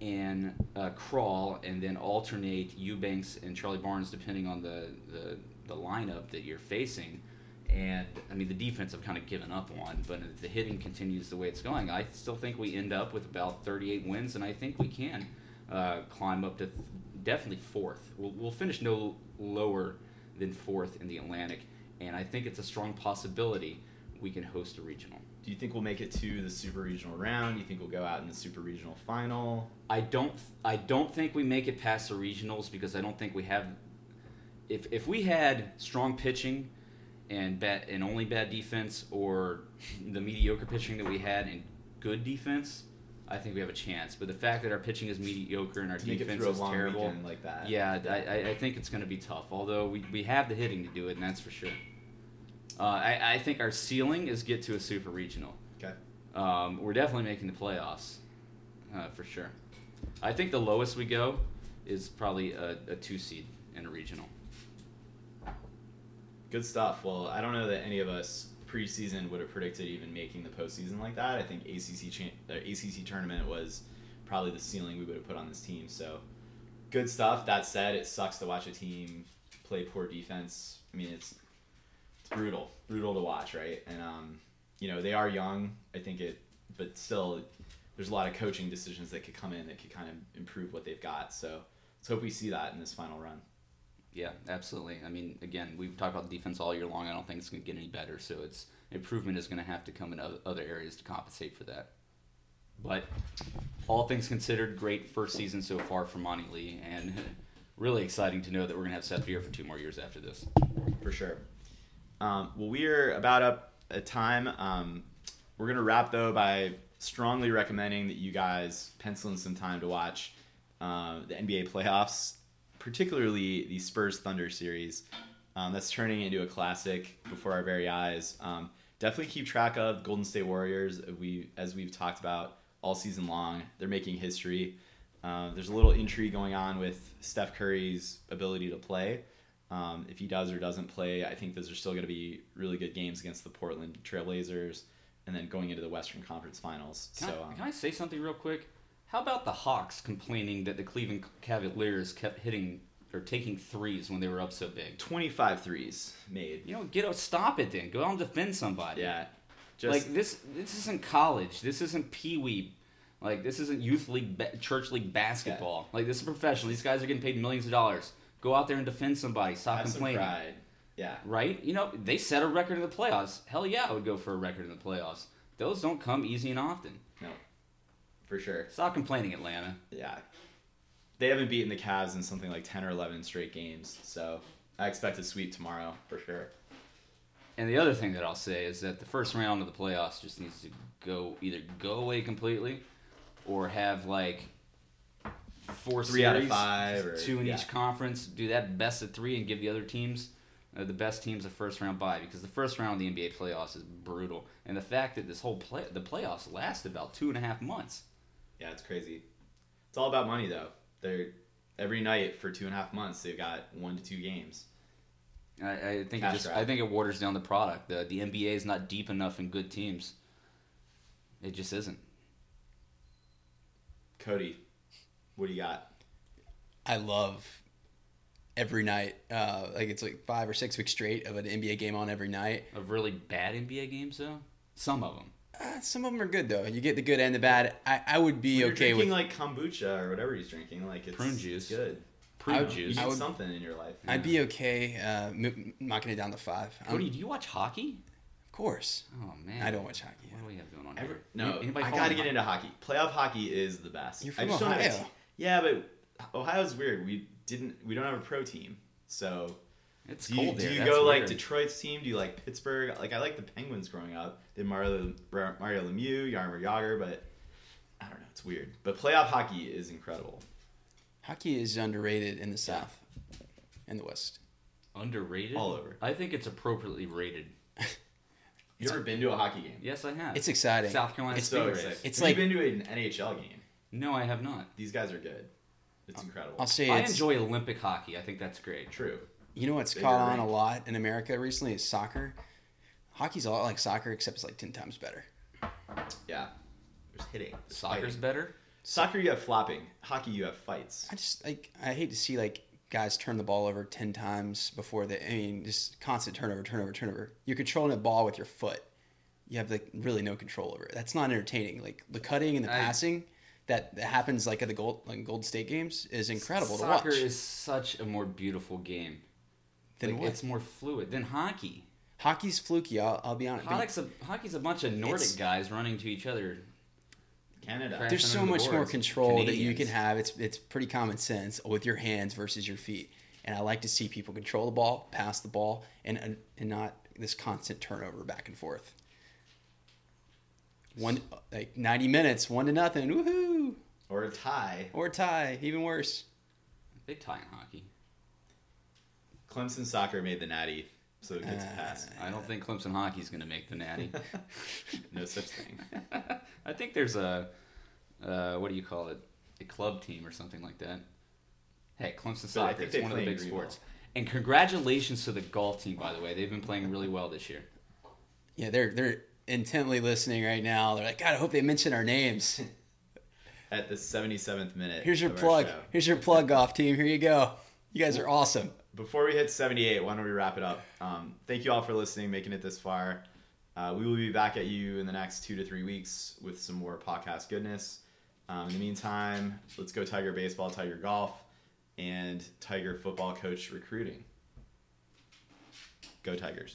and uh, Krall and then alternate Eubanks and Charlie Barnes depending on the, the, the lineup that you're facing, and I mean the defense I've kind of given up on, but if the hitting continues the way it's going, I still think we end up with about 38 wins, and I think we can uh, climb up to th- definitely fourth. We'll, we'll finish no lower than fourth in the Atlantic, and I think it's a strong possibility we can host a regional. Do you think we'll make it to the super regional round? You think we'll go out in the super regional final? I don't. I don't think we make it past the regionals because I don't think we have. If if we had strong pitching, and bad and only bad defense, or the mediocre pitching that we had and good defense, I think we have a chance. But the fact that our pitching is mediocre and our To defense is terrible, like that. yeah, I, I, I think it's going to be tough. Although we, we have the hitting to do it, and that's for sure. Uh, I, I think our ceiling is get to a super regional. Okay. Um, we're definitely making the playoffs, uh, for sure. I think the lowest we go is probably a, a two seed in a regional. Good stuff. Well, I don't know that any of us preseason would have predicted even making the postseason like that. I think ACC cha- uh, ACC tournament was probably the ceiling we would have put on this team. So, good stuff. That said, it sucks to watch a team play poor defense. I mean, it's it's brutal, brutal to watch, right? And um, you know, they are young. I think it, but still, there's a lot of coaching decisions that could come in that could kind of improve what they've got. So, let's hope we see that in this final run. Yeah, absolutely. I mean, again, we've talked about defense all year long. I don't think it's going to get any better. So it's improvement is going to have to come in other areas to compensate for that. But all things considered, great first season so far for Monte Lee, and really exciting to know that we're going to have Seth Beer for two more years after this. for sure. Um, well, we are about up at time. Um, we're gonna wrap though by strongly recommending that you guys pencil in some time to watch uh, the NBA playoffs, particularly the Spurs Thunder series. Um, that's turning into a classic before our very eyes. Um, definitely keep track of Golden State Warriors. We, as we've talked about all season long, they're making history. Uh, there's a little intrigue going on with Steph Curry's ability to play. Um, if he does or doesn't play, I think those are still going to be really good games against the Portland Trailblazers, and then going into the Western Conference Finals. Can, so I, um, can I say something real quick? How about the Hawks complaining that the Cleveland Cavaliers kept hitting or taking threes when they were up so big? 25 threes made. You know, get a stop it then. Go out and defend somebody. Yeah, Just like this, this isn't college. This isn't pee wee. Like this isn't youth league, ba- church league basketball. Like this is professional. These guys are getting paid millions of dollars. Go out there and defend somebody. Stop have complaining. pride. Yeah. Right? You know they set a record in the playoffs. Hell yeah, I would go for a record in the playoffs. Those don't come easy and often. For sure. Stop complaining, Atlanta. Yeah. They haven't beaten the Cavs in something like 10 or 11 straight games, so I expect a sweep tomorrow for sure. And the other thing that I'll say is that the first round of the playoffs just needs to go either go away completely, or have like four Three out of five or- two in yeah. each conference. Do that best of three and give the other teams, uh, the best teams, a first round bye because the first round of the NBA playoffs is brutal. And the fact that this whole play the playoffs last about two and a half months. Yeah, it's crazy. It's all about money, though. They're every night for two and a half months. They've got one to two games. I, I think it just grab. I think it waters down the product. The the NBA is not deep enough in good teams. It just isn't. Cody, what do you got? I love every night. Uh, like it's like five or six weeks straight of an NBA game on every night. Of really bad NBA games, though. Some of them. Uh, some of them are good though. You get the good and the bad. I, I would be When you're okay drinking with. like kombucha or whatever he's drinking. Like it's Prune juice. good. Prune I would- You juice. need would- something in your life. I'd be okay uh, m- knocking it down to five. Um, Cody, do you watch hockey? of course, Oh man, I don't watch hockey. What do we have going on Ever, here? no, Anybody I got to ho- get into hockey. Playoff hockey is the best. You're I from just don't have a Ohio. yeah, but Ohio's weird. We didn't. We don't have a pro team. So It's do you, cold do there. you That's go like. Detroit's team? Do you like Pittsburgh? Like I like the Penguins growing up. They had Mario Mario Lemieux, Jaromir Jagr, but I don't know. It's weird. But playoff hockey is incredible. Hockey is underrated in the South and the West. underrated? All over. I think it's appropriately rated. You ever been to a hockey game? Yes, I have. It's exciting. South Carolina It's so Stingrays. exciting. It's Have like- you been to an NHL game? No, I have not. These guys are good. It's incredible. I'll say I it's, enjoy Olympic hockey. I think that's great. True. You know what's caught on rink. a lot in America recently is soccer. Hockey's a lot like soccer, except it's like ten times better. Yeah. There's hitting. There's Soccer's fighting. better. Soccer, you have flopping. Hockey, you have fights. I just like I hate to see like guys turn the ball over ten times before they. I mean, just constant turnover, turnover, turnover. You're controlling a ball with your foot. You have like really no control over it. That's not entertaining. Like the cutting and the I- passing that, that happens like at the gold like Gold State games is incredible Soccer to watch. is such a more beautiful game. Then Like, what? It's more fluid than hockey. Hockey's fluky. I'll, I'll be honest. Hockey's a, hockey's a bunch of Nordic It's- guys running to each other. Canada. There's so under the much more boards. control that you can have. It's it's pretty common sense with your hands versus your feet. And I like to see people control the ball, pass the ball, and and, and not this constant turnover back and forth. One like 90 minutes, one to nothing, woohoo! Or a tie. Or a tie, even worse. They tie in hockey. Clemson soccer made the natty, so it gets a Uh, pass. I don't think Clemson hockey's going to make the Natty. no such thing. I think there's a uh, what do you call it? A club team or something like that. Hey, Clemson But soccer. think It's one of the big Greenville. sports. And congratulations to the golf team, by the way. They've been playing really well this year. Yeah, they're they're intently listening right now. They're like, God, I hope they mention our names. At the 77th minute. Here's your of our plug. show. Here's your plug off team. Here you go. You guys are awesome. Before we hit 78, why don't we wrap it up? Um, thank you all for listening, making it this far. Uh, we will be back at you in the next two to three weeks with some more podcast goodness. Um, in the meantime, let's go Tiger Baseball, Tiger Golf, and Tiger Football Coach Recruiting. Go Tigers.